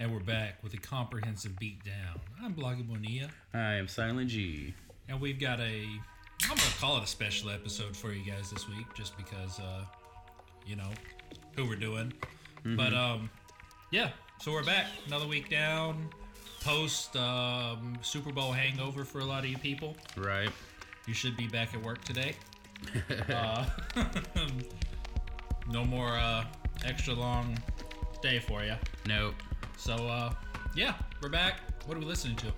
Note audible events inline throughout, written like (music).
And we're back with a comprehensive beatdown. I'm Bloggy Bonilla, I am Silent G. and we've got a. I'm gonna call it a special episode for you guys this week, just because, uh, you know, who we're doing. But um, yeah. So we're back, another week down, post um, Super Bowl hangover for a lot of you people. Right. You should be back at work today. (laughs) uh, (laughs) no more uh, extra long day for you. Nope. So uh, yeah, we're back. What are we listening to?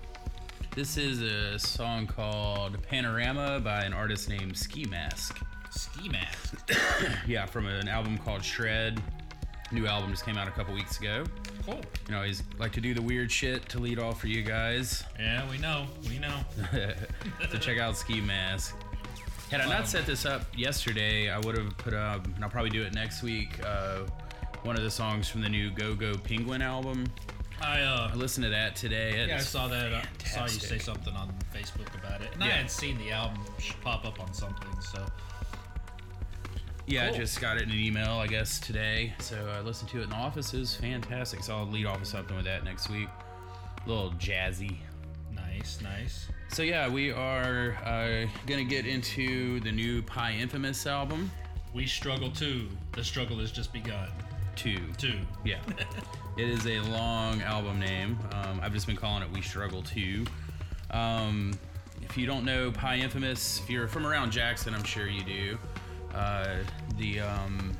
This is a song called Panorama by an artist named Skee Mask. Skee Mask. (coughs) Yeah, from an album called Shred. New album just came out a couple weeks ago. Cool. You know, he's like to do the weird shit to lead off for you guys. Yeah, we know. We know. (laughs) so check out Skee Mask. Had I not set this up yesterday, I would have put up, and I'll probably do it next week, uh, one of the songs from the new GoGo Penguin album. I I uh, listened to that today. yeah, I saw that. Uh, saw you say something on Facebook about it, and I Yeah. had seen the album pop up on something. So Yeah, I just got it in an email, I guess, today. So I listened to it in the office. It was fantastic. So I'll lead off with something with that next week. A little jazzy. nice, nice. So yeah, we are uh, gonna get into the new PyInfamous album. We struggle too. The struggle has just begun. Two. Two. Yeah. (laughs) it is a long album name. Um, I've just been calling it We Struggle Two. Um, if you don't know PyInfamous, if you're from around Jackson, I'm sure you do. Uh, the um,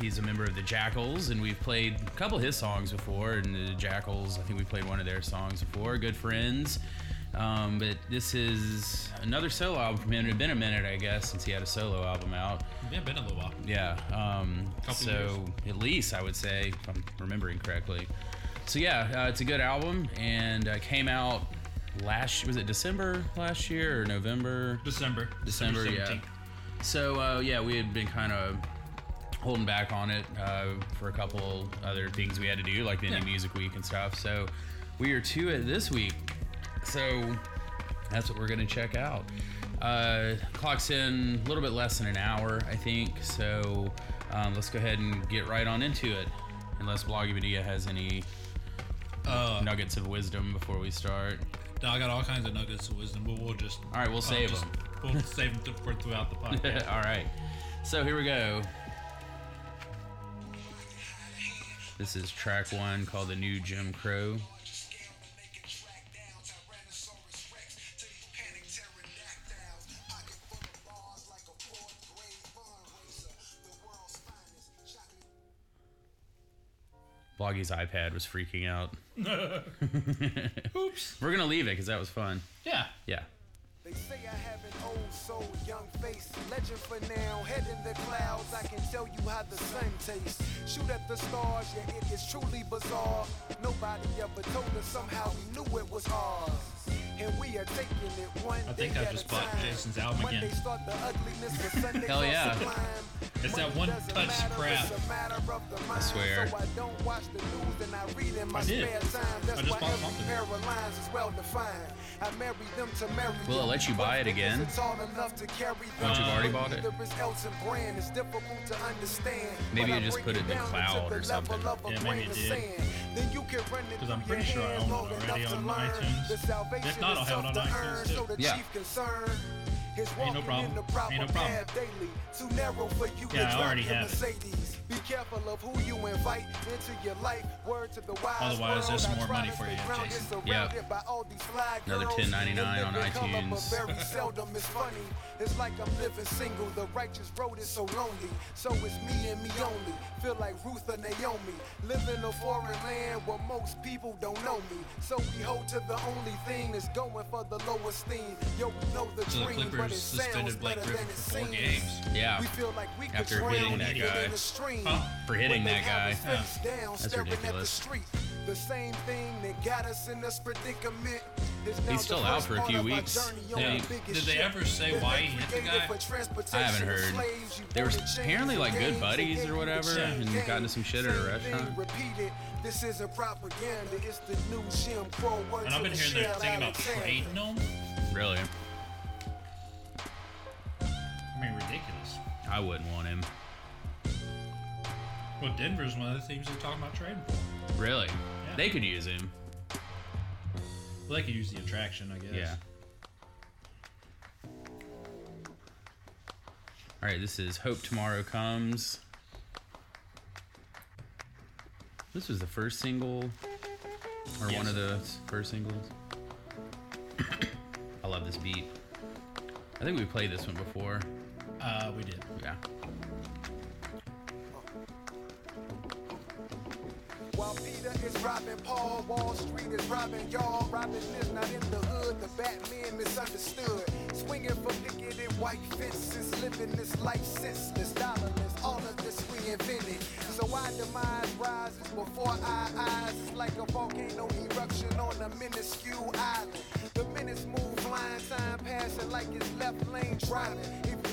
he's a member of the Jackals, and we've played a couple of his songs before. And the Jackals, I think we played one of their songs before. Good friends. Um, but this is another solo album from him. It had been a minute, I guess, since he had a solo album out. Yeah, been a little while. Yeah. Um, so at least I would say, if I'm remembering correctly. So yeah, uh, it's a good album, and uh, came out last. Was it December last year or November? December. December, yeah. So uh, yeah, we had been kind of holding back on it uh, for a couple other things we had to do, like the Yeah. Indie Music Week and stuff. So we are to it this week. So that's what we're gonna check out. Uh, clock's in a little bit less than an hour, I think. So um, let's go ahead and get right on into it. Unless Bloggy Media has any Uh, nuggets of wisdom before we start. no, I got all kinds of nuggets of wisdom, but we'll just. All right, we'll save just, them. (laughs) We'll save them for throughout the (laughs) podcast. All right. So here we go. This is track one called The New Jim Crow. Bloggy's iPad was freaking out. (laughs) Oops. We're going to leave it because that was fun. Yeah. Yeah. They say I have an old soul, young face, legend for now, head in the clouds. I can tell you how the sun tastes. Shoot at the stars, yeah, it is truly bizarre. Nobody ever told us somehow we knew it was ours. And we are taking it one I think day I just bought time. Jason's album Monday again. start the ugliness, but Sundays Hell yeah. It's that one touch matter, crap. it's a matter of the mind. swear. So I don't watch the news and I read in my I did. spare time. That's I just why bought every something. pair of lines is well defined. I marry them to marry Will it let you buy it again? It's all enough to carry them. Once you've already bought it? It's Brand, it's difficult to understand. Maybe you I just put it in the cloud into or something. level of a Yeah, maybe it did. sand. Then you can run it 'Cause I'm pretty sure I hands own it long already enough to on learn. iTunes. The salvation If not, I'll is have it on self to iTunes, too. so the Yeah. chief concern is Ain't no problem. in the proper Ain't no problem. path daily. Too narrow for you Yeah, I to drive already your have it. Be careful of who you invite into your life. Word to the wise Otherwise, there's world, some I more money for you, Jason. surrounded Yep. by all these fly Another girls. $10.99 on In living color, but iTunes. very (laughs) seldom it's funny. It's like I'm living single. The righteous road is so lonely. So it's me and me only. Feel like Ruth and Naomi. Live in a foreign land where most people don't know me. So we hold to the only thing that's going for the low esteem. Yo, we know the So the dream, but Clippers it suspended Blake better Griffin than it for four seems. games. Yeah. We feel like we After hitting that guy. In. Huh? For hitting When that guy. have us face down, That's staring ridiculous. At the street. The same thing that got us in this predicament. He's still out for a few weeks. Yeah. Did they ever say why he hit the created guy? for I haven't heard. They were born in chains apparently like good buddies or whatever, gave and got into some shit at a restaurant. This isn't propaganda. It's the new Jim Crow word And I've been hearing they're shell thinking about trading them. Really? I mean, ridiculous. I wouldn't want him. Well, Denver's one of the teams they're talking about trading for. Really? Yeah. They could use him. Well, they could use the attraction, I guess. Yeah. All right, this is Hope Tomorrow Comes. This was the first single, or one of the first singles. (coughs) I love this beat. I think we played this one before. Uh, we did. Yeah. While Peter is robbing Paul, Wall Street is robbing y'all. Robin is not in the hood, the Batman misunderstood. Swinging for picketed white fences, living this life senseless, dollarless. All of this we invented. So our demise rises before our eyes. It's like a volcano eruption on a minuscule island. The minutes move, flying time passing like it's left lane driving. If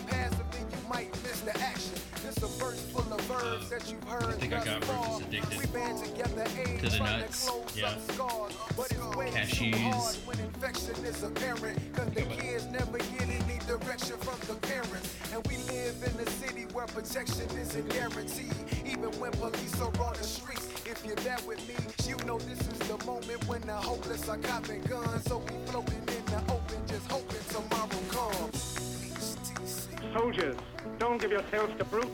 might miss the action. This a verse full of verbs that you've heard. I think I got far. Rufus Addicted. We band together, age To the nuts. close Yeah. up scars. But it's way Cashews. hard when infection is apparent. Cause the kids never get any direction from the parents. And we live in a city where protection isn't guaranteed. Even when police are on the streets. If you're there with me, you know this is the moment when the hopeless are copping guns. So we floating in the open, just hoping tomorrow comes. HTC. Soldiers, don't give yourselves to brutes.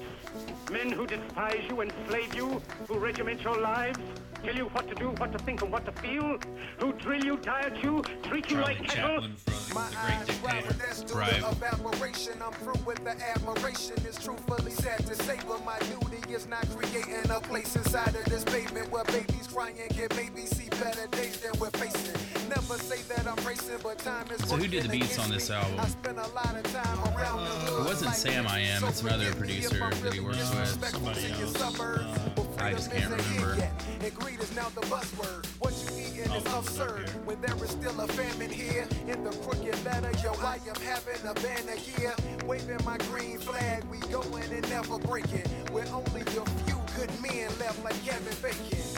Men who despise you, enslave you, who regiment your lives, tell you what to do, what to think, and what to feel, who drill you, diet you, treat you Charlie like cattle. Chaplin from My The Great eyes Dictator. travel, that's due Right. to evaporation. I'm through with the admiration. It's truthfully sad to say, but my duty is not creating a place inside of this pavement where babies crying can babies see better days than we're facing. Never say that I'm racing, but time is So who did the beats on this album? I spend a lot of time around the hood. It wasn't like Sam. I Am, So it's another forgive me if producer I'm that he really works with. Somebody your else. Uh, but I just can't remember. yet. And greed is now the buzzword. What you eating Oh, is absurd. okay. When there is still a famine here, in the crooked letter, yo, I am having a banner here. Waving my green flag, we going and never breaking. We're only a few good men left like Kevin Bacon.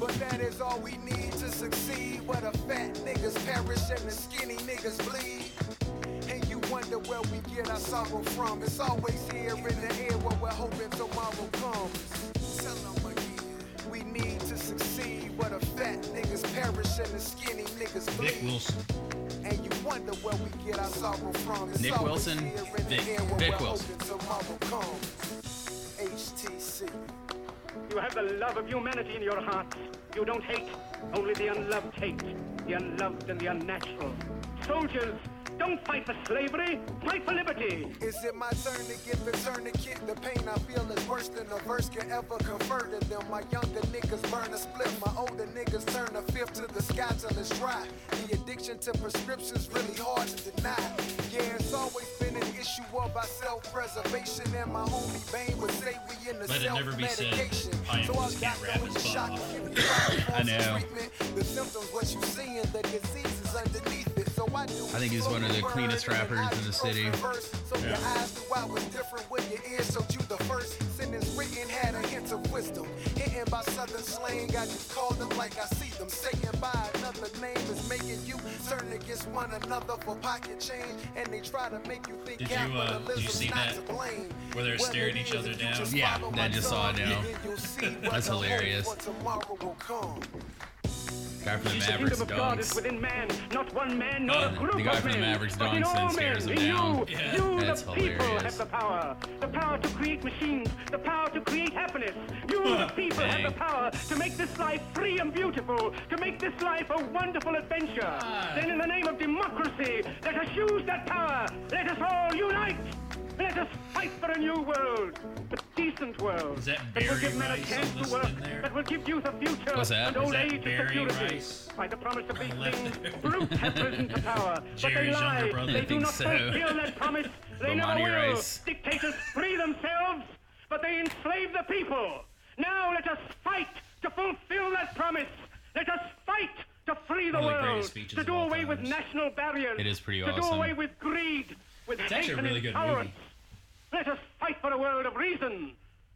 But that is all we need to succeed. Where the fat niggas perish and the skinny niggas bleed. And you wonder where we get our sorrow from. It's always here in the air where we're hoping tomorrow comes. Tell 'em again. We need to succeed where the fat niggas perish and the skinny niggas bleed. Wilson. And you wonder where we get our sorrow from. It's Nick always Wilson? here in the Vic. air where Vic Wilson. Have the love of humanity in your hearts. You don't hate, only the unloved hate. The unloved and the unnatural. Soldiers, don't fight for slavery, fight for liberty. Is it my turn to get the tourniquet? The pain I feel is worse than a verse can ever convert to them. My younger niggas burn a split. My older niggas turn a fifth to the sky till it's dry. The addiction to prescriptions really hard to deny. Yeah, it's always been issue of our self-preservation. And my homie Bane would say we in the Let it never be said that So I got can't rap when his you butt shock off. (clears throat) and give you proper I know. The symptoms, what you seeing, the disease is underneath it. So I I think he's one of the cleanest rappers in the city. so your eyes knew I was different when your ears showed you the first sentence written had a hint of wisdom. Hitting by southern slang, I just call them like I see them. Saying by another name is making you turn against one another for pocket change. And they try to make you think Did you, uh, did you see that? to blame. Where they're staring it each other down? Yeah, follow I just saw it now. then you'll see (laughs) what That's hilarious. For tomorrow will come. Guy from the The Mavericks of God is within man, not one man, nor Uh, a the group guy of from the men. Mavericks but dunks and men, him down. You, (laughs) Yeah. you That's the people, have the power. The power to create machines, the power to create happiness. You, the (laughs) people, have the power to make this life free and beautiful, to make this life a wonderful adventure. Then, in the name of democracy, let us use that power. Let us all unite. Let us fight for a new world, a decent world. Is that will give men a chance to work, that will give youth a future, What's that? and old that age a Barry security. Rice? By the promise of these On the left things, brutes have risen to power, (laughs) but they lie. They do not so. fulfill that promise. (laughs) They never will. Rice. Dictators free themselves, but they enslave the people. Now let us fight to fulfill that promise. Let us fight to free the One world, to do away with national barriers, It is pretty to do awesome. away with greed, with It's hate actually a and really good intolerance. movie. Let us fight for a world of reason,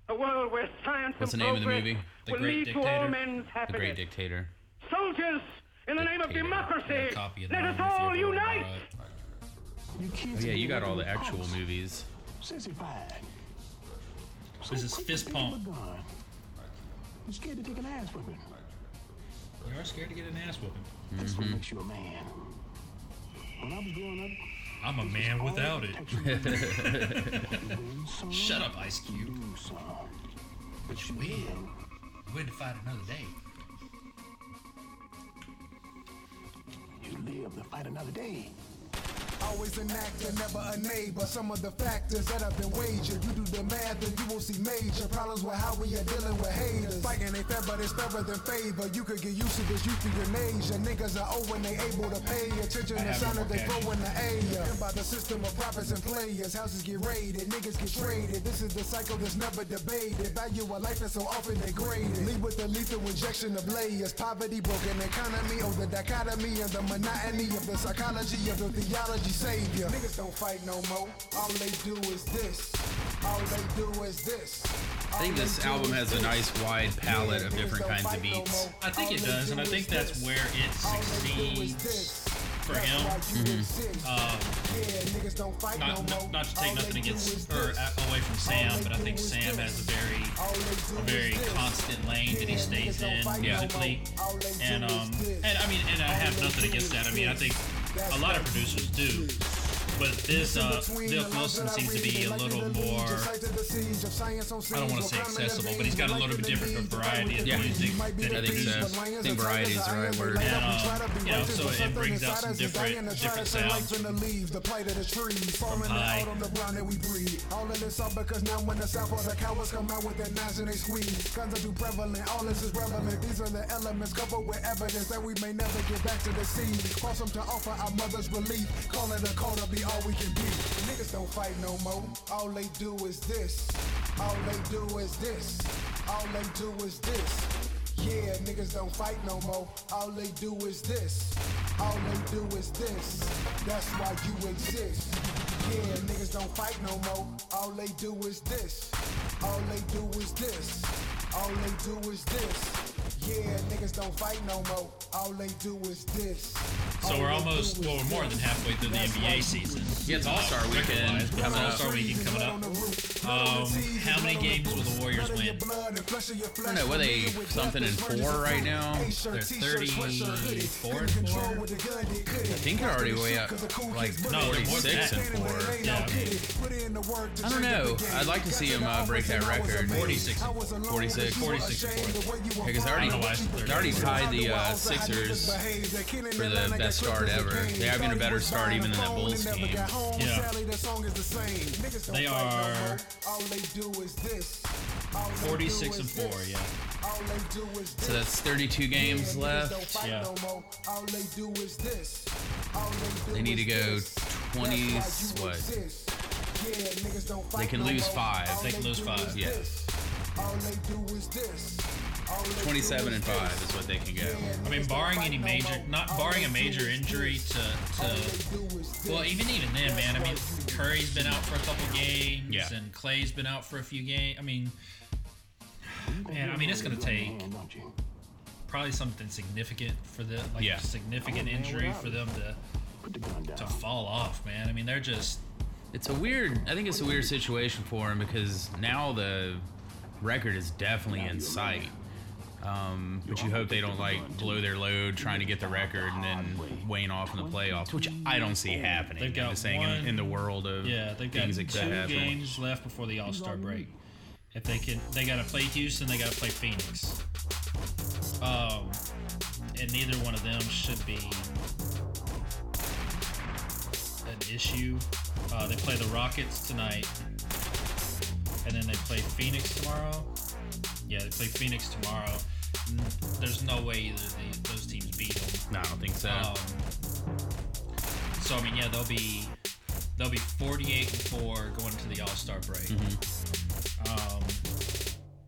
a world where science What's and the name of the progress movie? The will Great lead to all Dictator. men's The. Great Dictator. Soldiers, in the name of Dictator. I got democracy, of let us all unite. borrow it. You Oh yeah, you got all the actual punks. movies. Sissified. This is Fist Pump. a gun. You scared to take an ass whipping. You are scared to get an ass whooping. That's what mm-hmm. makes you a man. When I was growing up, I'm a man without it. (laughs) Shut up, Ice Cube. lose some. But you win. Win to fight another day. You live to fight another day. Always an actor, never a neighbor. Some of the factors that have been wagered. You do the math and you will see major problems with how we are dealing with haters. Fighting ain't fair, but it's fairer than favor. You could get used to this youth euthanasia. Niggas are old when they able to pay attention to one that they throw in the air. By the system of profits and players, houses get raided, niggas get traded. This is the cycle that's never debated. Value of life is so often degraded. Lead with the lethal injection of layers. Poverty, broken economy, oh the dichotomy and the monotony of the psychology of the theology savior. Niggas don't fight no more. All they do is this. All they do is this. I think this album has a nice wide palette of different kinds of beats. I think it does, and I think that's where it succeeds for him. Um, not, not, not to take nothing against or away from Sam, but I think Sam has a very a very constant lane that he stays in musically, and um and I mean and I have nothing against that. I mean I think a lot of producers do, but this uh Dilk Wilson seems to be a little more. I don't want to say accessible, but he's got a little bit different variety of Yeah. music that I think so. produces. I think variety is the right word. And, um, you know, so it brings out some different- different sounds from the leaves, the plight of the trees, falling high. the ground that we breathe. All of this all because now when the South or the cowards come out with their knives and they squeeze, guns are too prevalent. All this is relevant. These are the elements coupled with evidence that we may never get back to the sea. Cross them to offer our mother's relief. Call it a call to be all we can be. Niggas don't fight no more. All they do is this. All they do is this. All they do is this. Yeah, niggas don't fight no more. All they do is this. All they do is this. That's why you exist. Yeah, niggas don't fight no more. All they do is this. All they do is this. All they do is this. Yeah, niggas don't fight no more. All they do is this. So All we're almost, well, we're more than halfway through the NBA season. Yeah, it's All-Star weekend Record-wise. coming. All-Star weekend coming up. Um, how many games will the Warriors win? I don't know, Were they, something in four right now? They're 34 and four. I think they're already way up, like No, they're more than 46 and that. 4. Yeah. I don't know. I'd like to see 'em, uh, break that record. 46. 46. 46 and four. Because they already, I don't know why I said they already tied the uh, Sixers for the best start ever. They're having a better start even than that Bulls team. Yeah. They are All they do is this. 46 and 4, yeah. All they do is So that's 32 games left. Yeah. They do is this. All they do They need to go 20 That's why you what? exist. Yeah, niggas don't They can lose five. They can lose five. is Yeah. this. All they do is this. All they do 27 and 5 is what they can go. I mean, barring any major, not barring a major injury to, to well, even even then, man. I mean, Curry's been out for a couple games, Yeah. and Clay's been out for a few games. I mean, man, I mean, it's gonna take probably something significant for the like Yeah. a significant injury for them to Put the gun down. to fall off, man. I mean, they're just It's a weird. I think it's a weird situation for him because now the record is definitely in sight. Um, but you hope they don't like blow their load trying to get the record and then wane off in the playoffs, which I don't see happening. They've I'm got just saying in, one- in the world of yeah. They've got things two could games left before the All Star break. If they can, they got to play Houston. They got to play Phoenix. Um, and neither one of them should be an issue. Uh, they play the Rockets tonight, and then they play Phoenix tomorrow. Yeah, they play Phoenix tomorrow. There's no way either of those teams beat them. No, I don't think so. Um, so I mean, yeah, they'll be they'll be 48 and four going to the All Star break. Um,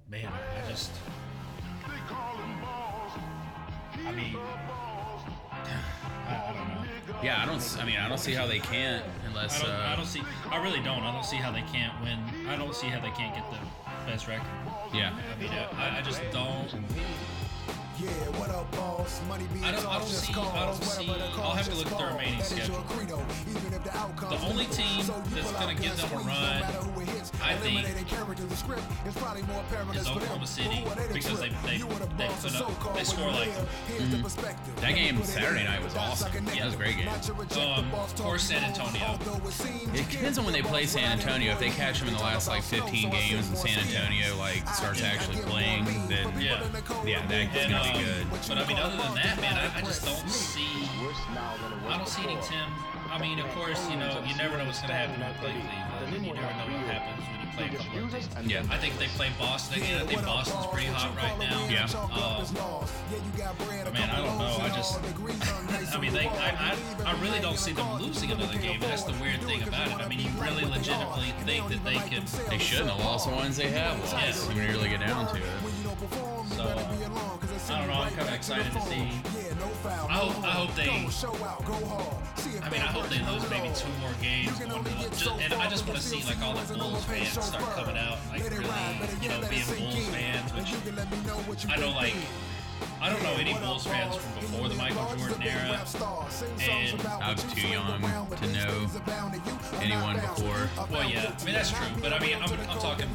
man, I just, I mean, (sighs) I, I don't know. Yeah, I don't. I mean, I don't see how they can't I unless. don't, uh, I don't see. I really don't. I don't see how they can't win. I don't see how they can't get the best record. yeah. I mean, I, I just don't. Yeah, what up, boss? Money being I don't, I don't see. Calls. I don't see. I'll have to look at the remaining That schedule. the only team that's gonna out give them a run, matter who it hits. I think, Eliminating characters in script is probably more perilous is. Oklahoma City, because they- they- the they put up- they score like- live. Here's the perspective. That game Saturday night was awesome. Yeah, it was a great game. To Um, or San Antonio. it seems you It depends on when they play San Antonio. If they catch them in the last like 15 games and San Antonio like starts actually playing, then Yeah. yeah, that's And, um, good. But I mean, other than that, man, I, I just don't see. I don't see any Tim. I mean, of course, you know, you never know what's going to happen when you play Cleveland, and you never know what happens when you play a couple of teams. Yeah. I think they play Boston again. I think Boston's pretty hot right now. Yeah. Um, but man, I don't know. I just- (laughs) I mean, they. I, I, I really don't see them losing another game. That's the weird thing about it. I mean, you really legitimately think that they can. They shouldn't have lost the ones they have lost Yes. when you really get down to it. So, uh, I don't know. I'm kind of excited to see. I hope. I hope they. I mean, I hope they lose maybe two more games. And I just want to see like all the Bulls fans start coming out, like really, you know, being Bulls fans. Which I know, like, I don't know any Bulls fans from before the Michael Jordan era, and I was too young to know anyone before. well, yeah, I mean that's true. But I mean, I'm, I'm talking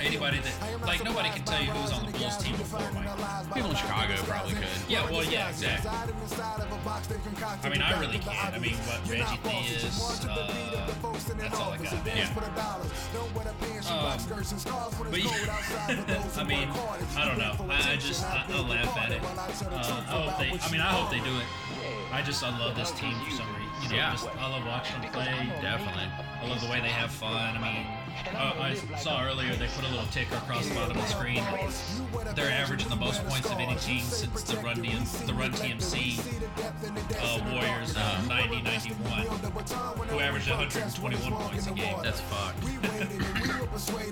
anybody that like nobody can tell you who was on the Bulls team before Michael. People in Chicago probably could. Yeah, well, yeah, exactly. I mean, I really can't. I mean, what Reggie Theus, uh, that's all I got. Yeah. Um, but yeah, (laughs) I mean, I don't know. I, I just I, I'll laugh at it. Uh, I hope they. I mean, I hope they do it. I just I love this team for some reason. You know, Yeah. just, I love watching them play. Definitely. I love the way they have fun. I mean, uh, I saw earlier they put a little ticker across the bottom of the screen. They're averaging the most points of any team since the Run DM, the Run TMC uh, Warriors uh, 90 91, who averaged 121 points a game. That's fucked. (laughs) (laughs)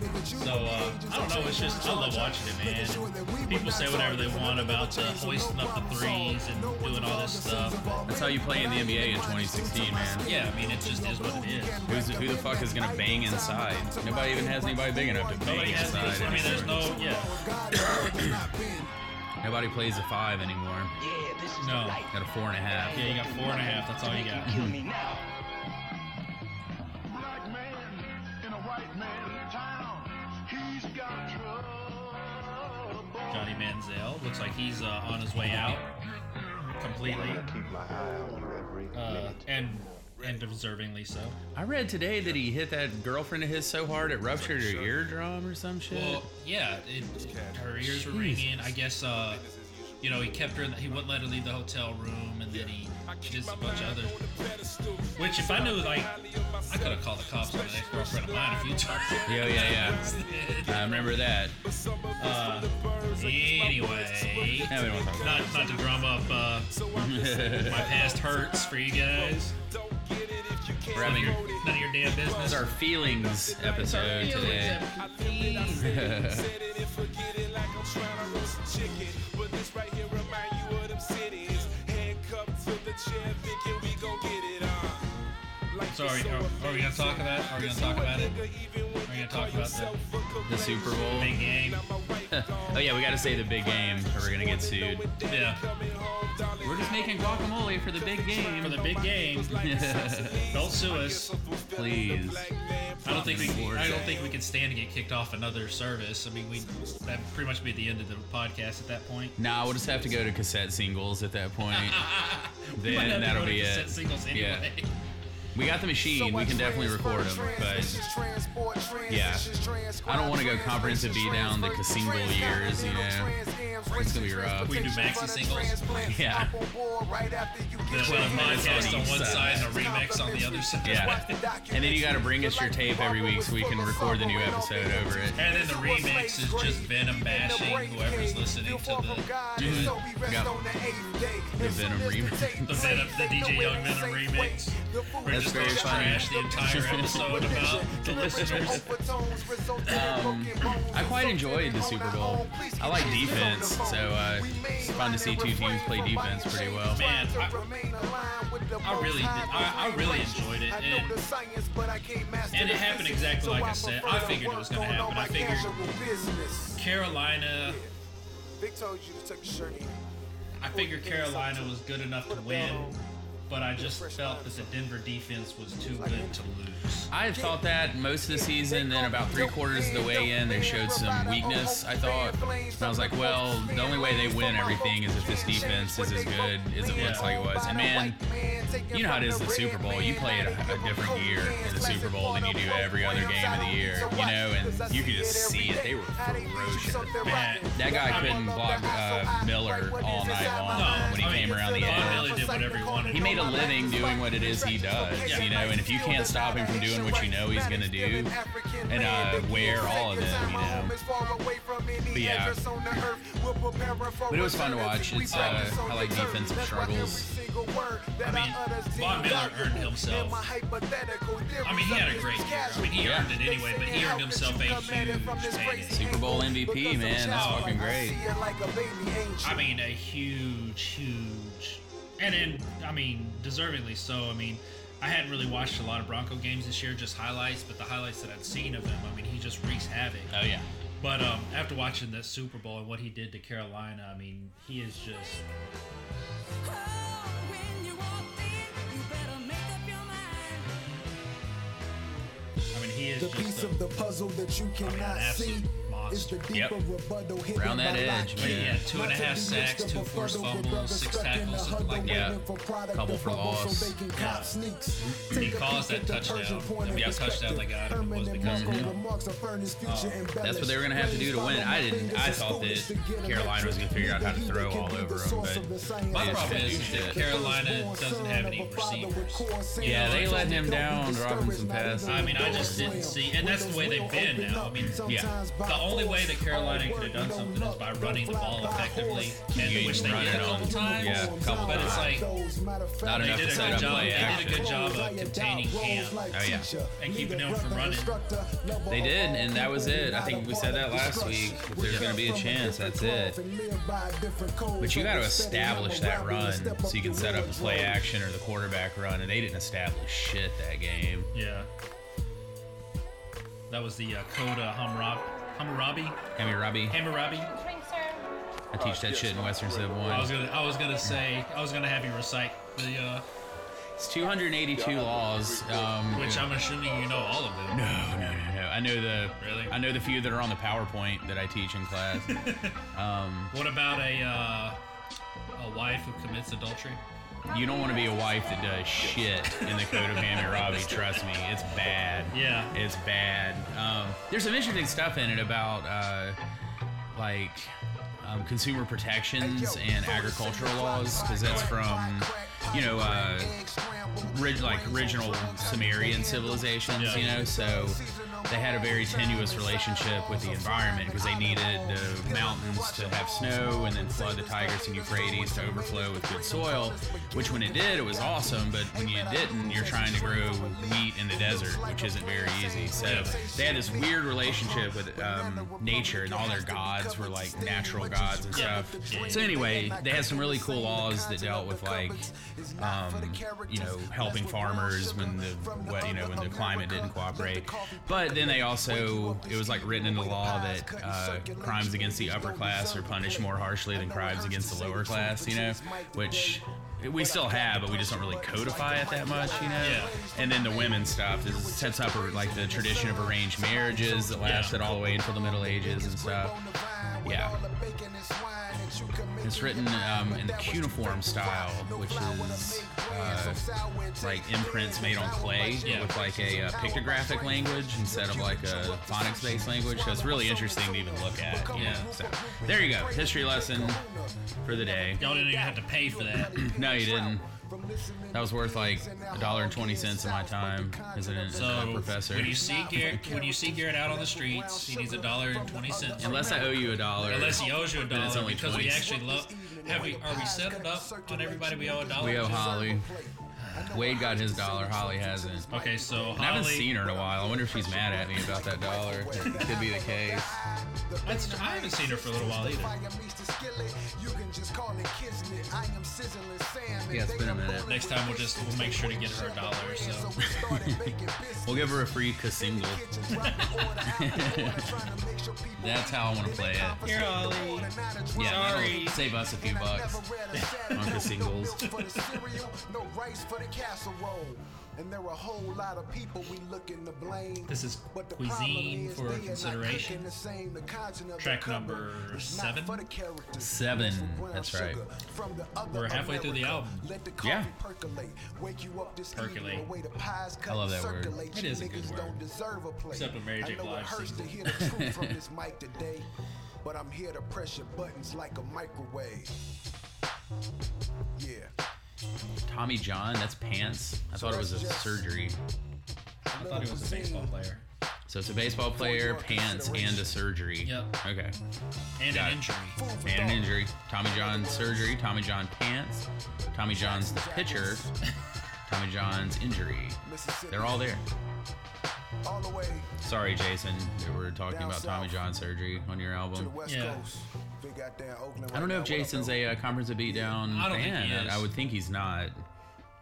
So uh, I don't know. It's just I love watching it, man. People say whatever they want about the hoisting up the threes and doing all this stuff. That's how you play in the NBA in 2016, man. yeah, I mean it just is what it is. Who's, who the fuck is gonna bang inside? Nobody even has anybody big enough to bang Nobody has. inside. I mean, there's anymore. no. Yeah. (coughs) Nobody plays a five anymore. yeah No. Got a four and a half. Yeah, you got four and a half. That's all you got. Johnny Manziel looks like he's uh, on his way out completely, Keep my eye on every uh, and and deservingly so. I read today that he hit that girlfriend of his so hard it ruptured her eardrum or some shit. Well, yeah, it, her ears were ringing. I guess, uh, you know, he kept her. He wouldn't let her leave the hotel room, and then he did a bunch of other. Which, if I knew, like, I could have called the cops on an ex-girlfriend of mine a few times. (laughs) yeah, yeah, yeah. I remember that. Uh, anyway, Yeah, we don't talk not not to drum up uh, (laughs) my past hurts for you guys. We're None of having your, none of your damn business. this our feelings episode today. (laughs) trying to roast chicken. But this right here remind you of them cities. Handcuffed to the chair, thinking so are, are, are we gonna talk about? It? Are we gonna talk about it? Are we gonna talk about the The Super Bowl. big game? (laughs) oh yeah, we got to say the big game, or we're gonna get sued. Yeah, We're just making guacamole for the big game. for the big game. (laughs) Don't sue us. Please. I don't think we. I don't think we can stand to get kicked off another service. I mean, we that would pretty much be the end of the podcast at that point. Nah, we'll just have to go to cassette singles at that point. (laughs) We might have then to that'll to be cassette it. Singles Yeah. Anyway. We got the machine. We can definitely record them, but yeah, I don't want to go comprehensive beat down the single years. You know, it's gonna be rough. We do maxi singles. Yeah. The, the Twelve minutes on podcast on one side. side and a remix on the other side. Yeah. And then you got to bring us your tape every week so we can record the new episode over it. And then the remix is just Venom bashing whoever's listening to the Got mm-hmm. the Venom remix. the Venom, the DJ Young Venom remix. Where it That's just very funny. the entire episode about (laughs) the listeners. Um, I quite enjoyed the Super Bowl. I like defense, so uh, it's fun to see two teams play defense pretty well. Man, I, I really, did, I, I really enjoyed it, and, and it happened exactly like I said. I figured it was going to happen. I figured Carolina Vic told you to tuck your shirt. I figured Carolina was good enough to win, but I just felt that the Denver defense was too good to lose. I had thought that most of the season, then about three quarters of the way in, they showed some weakness. I thought, and I was like, well, the only way they win everything is if this defense is as good as it looks like it was. And man, you know how it is in the Super Bowl. You play it a, a different year in the Super Bowl than you do every other game of the year. You know, and you could just see it. They were ferocious. Man, That guy couldn't block uh, Miller all night long when he came around the. Miller did whatever he wanted. He made a living doing what it is he does, you know, and if you can't stop him from doing what you know he's gonna do, and uh, wear all of them, you know. But yeah. But it was fun to watch. It's uh, I like defensive struggles. I mean, Von Miller earned himself. I mean, he had a great year. I mean, he Yeah. earned it anyway, but he earned himself a huge payday. Super Bowl MVP, man, that's Oh. fucking great. I mean, a huge, huge, and then I mean, deservingly so. I mean, I hadn't really watched a lot of Bronco games this year, just highlights. But the highlights that I'd seen of him, I mean, he just wreaks havoc. Oh yeah. But um, after watching that Super Bowl and what he did to Carolina, I mean, he is just I mean, he is The just piece a, of the puzzle that you cannot absolute see is. Yep. deeper rebuttal hidden Around that edge, man. Yeah, two and a half sacks, two forced fumbles, six tackles, something like that. waiting Couple for loss. So they can Yeah. He caused that touchdown. Point touchdown they got, it was because of him. remarks of oh, Furness future That's what they were gonna have to do to win. I didn't. I thought that Carolina was gonna figure out how to throw all over them, but My problem is finished that. Carolina doesn't have any receivers. Yeah, they let him down, dropping some passes. I mean, I just didn't see, and that's the way they've been now. I mean, Yeah. the only way that Carolina could have done something is by running the ball effectively, and which they did a couple times. yeah, couple but it's like Not they enough did to a set good up job. play They did a good job of containing Cam. Oh, yeah. And keeping him from running. They did, and that was it. I think we said that last week. If there's going to be a chance, that's it. But you got to establish that run so you can set up the play action or the quarterback run, and they didn't establish shit that game. Yeah. That was the uh, Coda Hammurabi. Hammurabi? Hammy Robbie, Hammurabi? I teach that shit in Western Civ I was 1. gonna, I was gonna say, I was gonna have you recite the, uh, It's 282 laws. Um, which I'm assuming you know all of them. no, no, no, no. I know the Really? I know the few that are on the PowerPoint that I teach in class. (laughs) um, What about a, uh, a wife who commits adultery? You don't want to be a wife that does shit in the code of Hammurabi. Trust me, it's bad. Yeah. It's bad. Um, there's some interesting stuff in it about uh, like um, consumer protections and agricultural laws because that's from you know uh, rig- like original Sumerian civilizations. Yeah. You know, so they had a very tenuous relationship with the environment because they needed the mountains to have snow and then flood the Tigris and Euphrates to overflow with good soil. Which, when it did, it was awesome. But when you didn't, you're trying to grow wheat in the desert, which isn't very easy. So they had this weird relationship with um, nature, and all their gods were like natural gods and stuff. So anyway, they had some really cool laws that dealt with like, um, you know, helping farmers when the you know when the climate didn't cooperate. But then they also it was like written in the law that uh, crimes against the upper class are punished more harshly than crimes against the lower class. You know, which we still have, but we just don't really codify it that much, you know. Yeah. And then the women stuff sets up like the tradition of arranged marriages that lasted all the way until the Middle Ages and stuff. Yeah. It's written um, in the cuneiform style, which is uh, like imprints made on clay Yeah. with like a uh, pictographic language instead of like a phonics-based language. So it's really interesting to even look at. Yeah. So there you go, history lesson for the day. Y'all didn't even have to pay for that. (clears throat) No, you didn't. That was worth like a dollar and twenty cents of my time as an, So professor. when you see Garrett, when you see Garrett out on the streets, he needs a dollar and twenty cents. Unless I owe you a dollar. Unless he owes you a dollar, because 20. we actually love. Have we? Are we settled up on everybody we owe a dollar? we owe? Holly. Wade got his dollar. Holly hasn't. Okay, so And I haven't seen her in a while. I wonder if she's mad at me about that dollar. It could be the case. That's, I haven't seen her for a little while either. Yeah, it's been a minute. Next time we'll just we'll make sure to get her a dollar. So (laughs) We'll give her a free single. That's how I want to play it. here, Holly. Yeah, Sorry. that'll save us a few bucks (laughs) on singles. no rice for the casserole. And there are a whole lot of people we looking to blame. This is But the cuisine problem is for they consideration. the same. The of Track cover number seven? for the characters. Seven, It's for brown that's right. from the other We're halfway through the album. Let the coffee Yeah. percolate. Wake you up this Percolate. evening, the way the pies cut I love and that word. circulate. It You is a good niggas word. don't deserve a plate. Except when Mary I J. know it Blige hurts sings to hear the truth from (laughs) this mic today, but I'm here to press your buttons like a microwave. Yeah. Tommy John, that's pants. I thought it was a surgery. I thought he was a baseball player So it's a baseball player, pants, and a surgery. Yep. Okay. and Got an it. injury. And an injury. Tommy John surgery. Tommy John pants. Tommy John's the pitcher. (laughs) Tommy John's injury. They're all there. all the way Sorry, Jason. We're talking about Tommy south. John surgery on your album. west Yeah. coast. Big goddamn Oakland I don't know if now. What up, Jason's a uh, Conference of Beatdown I don't think fan. he is. I would think he's not.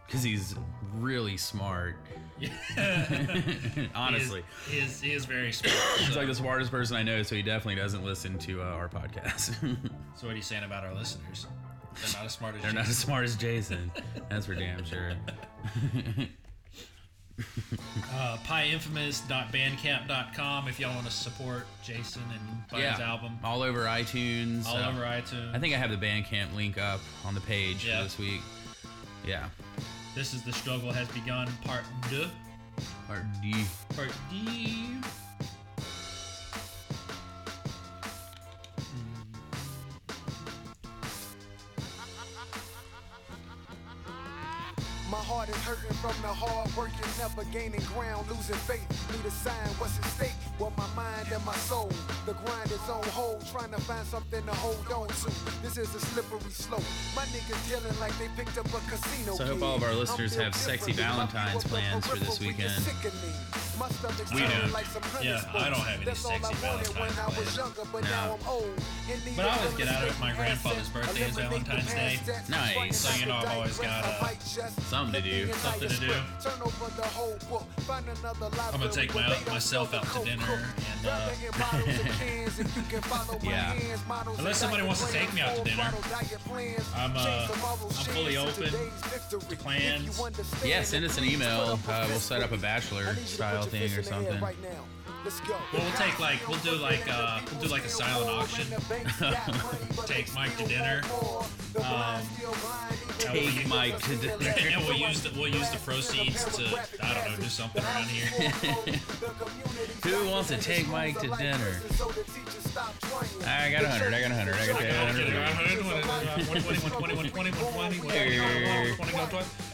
Because he's really smart. (laughs) Honestly. he is, he is, he is very smart. (clears throat) He's So, like the smartest person I know, so he definitely doesn't listen to uh, our podcast. (laughs) so what are you saying about our listeners? They're not as smart as They're you. not as smart as Jason. That's for damn sure. (laughs) uh, pyinfamous.bandcamp.com if y'all want to support Jason and buy his album. All over iTunes. All uh, over iTunes. I think I have the Bandcamp link up on the page Yeah. for this week. Yeah. this is the struggle has begun. Part deux. Or D. Part D. My heart is hurting from the hard work and never gaining ground, losing faith. Need a sign, what's at stake? Well, my mind and my soul. The grind is on hold, trying to find something to hold on to. This is a slippery slope. My niggas dealing like they picked up a casino. So I hope all of our listeners have sexy Valentine's plans for this weekend. Sickening. My stomach's We turning don't. like some honey Yeah, I don't have any That's all I sexy wanted when I was younger, but No. now I'm old. But I always get out of my grandfather's birthday is Valentine's Day. Nice. So, you know, I've always got, uh, something to do. Something to do. Turn over the whole book. Find another I'm gonna take my, myself out to dinner and uh, Yeah. Unless somebody wants to take me out to dinner, I'm, uh, I'm fully open to plans. Yeah, send us an email. Uh, we'll set up a bachelor style thing or something. Let's go. well, we'll take like we'll do like uh, we'll do like a silent auction. (laughs) Take Mike to dinner. Um, and we'll Take use- Mike to dinner. and we'll use the we'll use the proceeds to I don't know do something around here. Who wants to take Mike to dinner? I got a hundred. I got a hundred. I got a hundred.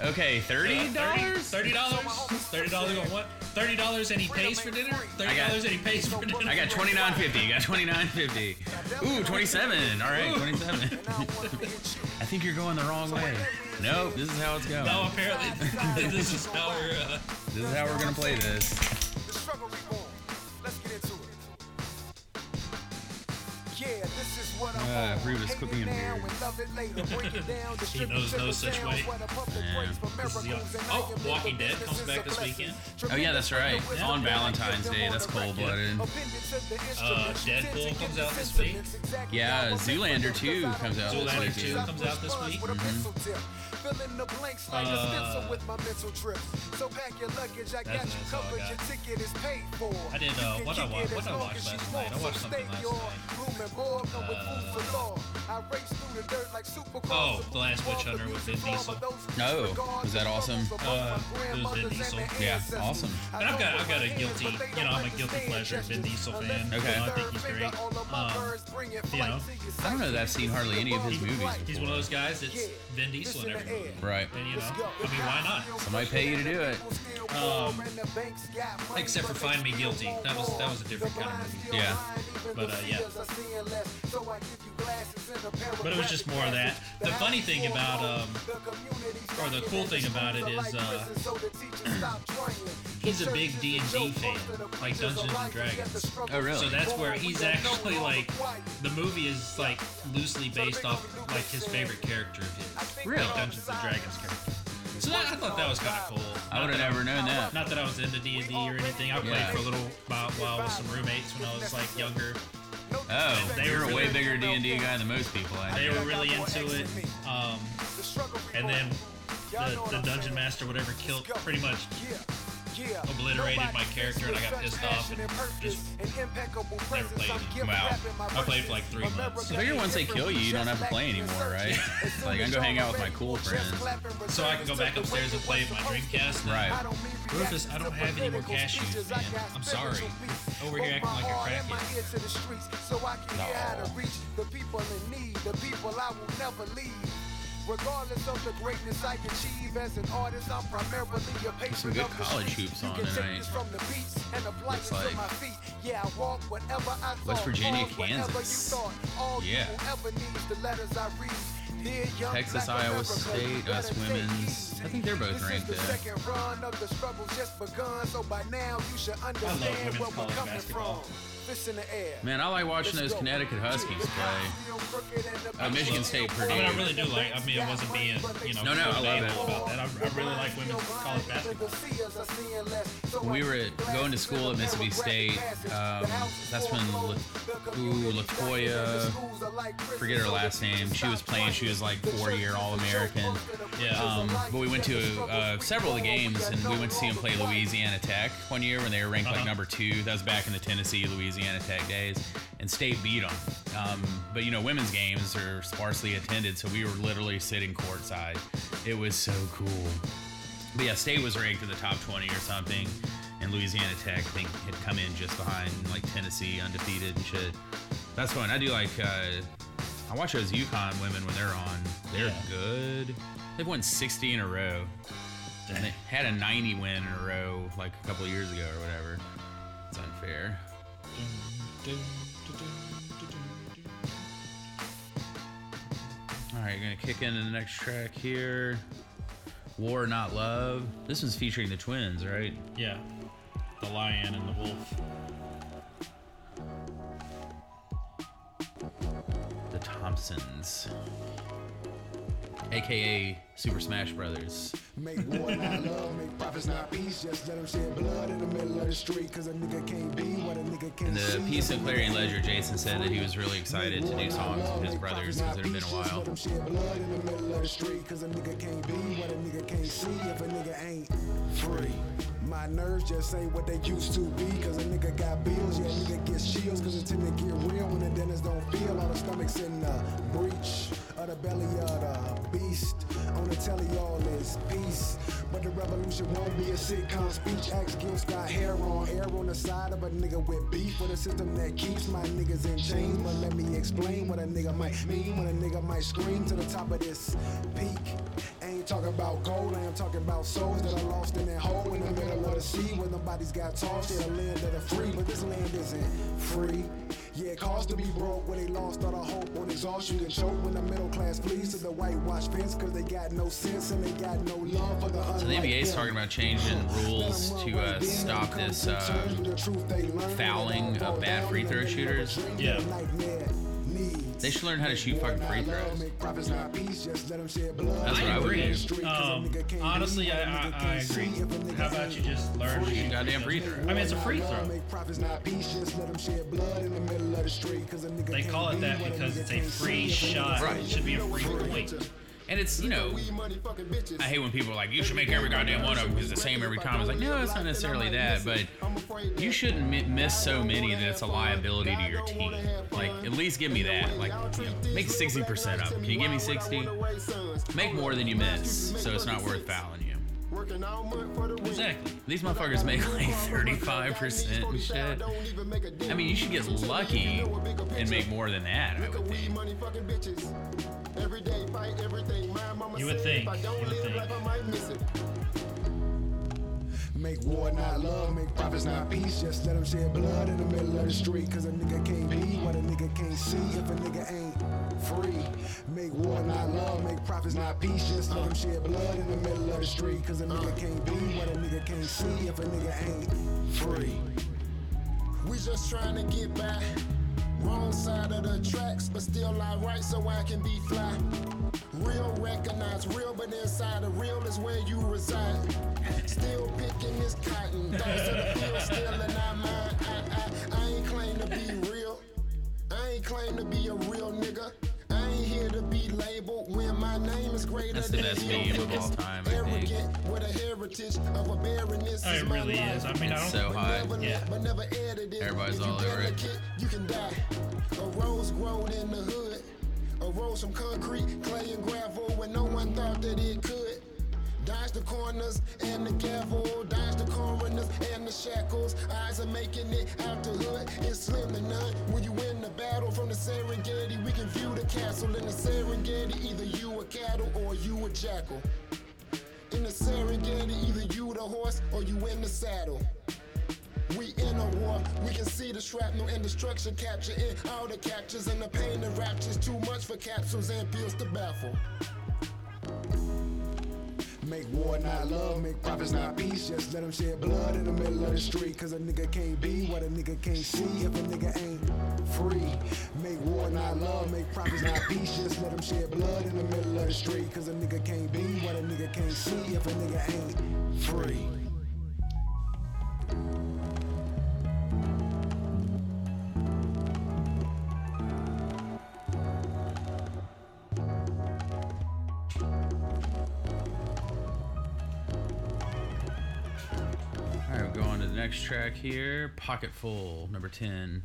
Okay, thirty dollars. Thirty dollars. Thirty dollars on what? Thirty dollars and he pays for dinner. Thirty dollars and he pays for dinner. I got twenty nine fifty. Got twenty nine fifty. Ooh, twenty seven. All right, twenty seven. (laughs) I think you're going the wrong way. Nope, this is how it's going. No, apparently (laughs) this is how we're. Uh, This is how we're gonna play this. Yeah, this Uh, on. Brutus, Hate quit it being now love it later. (laughs) Break it down, distribute knows no such way. where the public Yeah. This is miracles young. and Oh, Walking Dead comes back this weekend. Oh, yeah, that's right. Tremendous On Valentine's Day, that's them on the cold-blooded. record. Appended to the Uh, Deadpool comes out this week. Yeah, how I make Zoolander 2 comes out this Zoolander week. 2 comes out this week. With a pencil. Fill in the blanks like a Uh, stencil with my mental trips. So pack your luggage, I got That's- you that's I covered. got. Your ticket is paid for. I did, uh, You can what I kick wa- it what I watched last night. I watched something last night. Room and board come with food for thought. I race through the dirt like supercars. Oh, The Last Witch Hunter with Vin Diesel. Oh, was that awesome? Uh, it was Vin Diesel. Yeah, awesome. And I've got I've got a guilty you know I'm a guilty pleasure Vin Diesel fan. Okay. You know, I think he's great. Um, you know, I don't know that I've seen hardly any of his movies. he's one of those guys that's Vin Diesel in every movie. Right. And you know, I mean, why not? Somebody pay you to do it. Um, except for Find Me Guilty. That was that was a different kind of movie. Yeah. But uh, yeah. Seeing less. So I give you glasses and a pair of But it was just more of that. The funny thing about, um, or the cool thing about it is, uh, (clears throat) he's a big D&D fan, like Dungeons and Dragons. Oh, really? So that's where he's actually like the movie is like loosely based off like his favorite character of his, Really? like Dungeons and Dragons character. So that, I thought that was kind of cool. I would have never known that. Not that I was into D and D or anything. I played Yeah. for a little while with some roommates when I was like younger. Oh, They you're were a way bigger D and D guy than most people. I They were really into it. Um, and then the, the dungeon master, whatever, killed pretty much obliterated my character and I got pissed off and just never played it. Wow. I played for like three months. I figure once they kill you, you don't have to play anymore, right? like I can go hang out with my cool friends. So I can go back upstairs and play with my Dreamcast. Right. Rufus, I don't have any more cashews, man. I'm sorry. Over here acting like a crackhead. So I can hear how to reach the people in need, the people I will never leave. Regardless of the greatness I achieve as an artist, I'm primarily a some good of the college hoops on tonight. from the beats and apply Looks like my feet. Yeah, I walk whatever I West Virginia, pause whatever you Kansas. Yeah. you ever need is the letters I read. Dear young Texas, Iowa State, us women's. Heed. I think they're both This ranked is the there. second run of the struggle just begun, so by now you should understand women's where we're college coming basketball. from. Fist in the air. Man, I like watching those Connecticut Huskies play. Uh, Michigan State, Purdue. I mean, I really do like. I mean, it wasn't being, you know, No, no, I love it. about that. I, I really like women's college basketball. When we were going to school at Mississippi State, um, that's when La- ooh, Latoya, forget her last name. She was playing. She was like four-year All-American. Yeah. Um, but we went to uh, several of the games, and we went to see them play Louisiana Tech one year when they were ranked like Uh-huh. number two. That was back in the Tennessee Louisiana Tech days, and State beat them. Um, but you know, women's games are sparsely attended, so we were literally sitting courtside. It was so cool. But yeah, State was ranked in the top 20 or something, and Louisiana Tech I think had come in just behind like Tennessee, undefeated and shit. That's fun. I do like. Uh, I watch those UConn women when they're on. They're Yeah. good. They've won 60 in a row. And they had a 90 win in a row like a couple years ago or whatever. It's unfair. All right, we're gonna kick into the next track here. War Not Love. This one's featuring the twins, right? Yeah. The lion and the wolf. The Thompsons, aka Super Smash Brothers. Make war not love, make profits not peace. Just let them shed blood in the middle of the street. Cause a nigga can't be what a nigga can't In the see. piece of Clarion Ledger, Jason said that he was really excited to do songs with his brothers because it had been a while. Let them shed blood in the middle of the street. Cause a nigga can't be what a nigga can't see if a nigga ain't free. My nerves just ain't what they used to be. Cause a nigga got bills, yeah, a nigga gets chills. Cause it tend to get real when the dentists don't feel. All the stomachs in the breach of the belly of the beast. On the telly, all is peace. But the revolution won't be a sitcom speech. Axe Gil's got hair on, air on the side of a nigga with beef. With a system that keeps my niggas in chains. But let me explain what a nigga might mean when a nigga might scream to the top of this peak. Ain't talking about gold, I am talking about souls that are lost in that hole in the middle of the sea where nobody's got tossed. Yeah, the land of the free, but this land isn't free. Yeah, it costs to be broke when they lost all the hope on exhaustion and choke when the middle class flees to the whitewash fence because they got no sense and they got no love for the So the NBA is talking about changing rules to uh, stop this uh, fouling of bad free throw shooters. Yeah. They should learn how to shoot fucking free throws. That's what I would do. Um, honestly, I, I, I agree. How about you just learn to shoot Goddamn free throw. I mean, it's a free throw. They call it that because it's a free shot. Right. It should be a free point. And it's, you know, I hate when people are like, you should make every goddamn one of them because the same every time. It's like, no, it's not necessarily that, but you shouldn't miss so many that it's a liability to your team. Like, at least give me that. Like, make 60% of them. Can you give me 60? Make more than you miss, so it's not worth fouling you. Exactly. These motherfuckers make like 35% and shit. I mean, you should get lucky and make more than that, I would think. You would think. You would think. Make war not love, make profits not peace. Just let them shed blood in the middle of the street. Cause a nigga can't be what a nigga can't see if a nigga ain't free. Make war not love, make profits not peace. Just let them shed blood in the middle of the street. Cause a nigga uh. can't be what a nigga can't see if a nigga ain't free. We just trying to get by. Wrong side of the tracks, but still I right so I can be fly. Real recognize real, but inside the real is where you reside. Still picking this cotton, thoughts of the field still in our mind. I, I, I ain't claim to be real. I ain't claim to be a real nigga. I to be labeled when my name is greater That's the than best your meme of all time, I think. With a heritage of a barrenness. Oh, it really life. is. I mean, I don't. so hot. Never Yeah. but never edited. Everybody's if all over it. you can die. A rose grown in the hood. A rose from concrete, clay, and gravel when no one thought that it could. Dodge the corners and the gavel, dodge the coroners and the shackles. Eyes are making it out the hood. It's slim to none. When you win the battle from the Serengeti, we can view the castle in the Serengeti. Either you a cattle or you a jackal. In the Serengeti, either you the horse or you in the saddle. We in a war, we can see the shrapnel and destruction capture in all the captures and the pain and raptures. Too much for capsules and pills to baffle. Make war not love, make profits not peace. Just let them shed blood in the middle of the street. Cause a nigga can't be what a nigga can't see if a nigga ain't free. Make war not love, make profits not peace. Just let them shed blood in the middle of the street. Cause a nigga can't be what a nigga can't see if a nigga ain't free. Next track here. Pocket Full, number 10.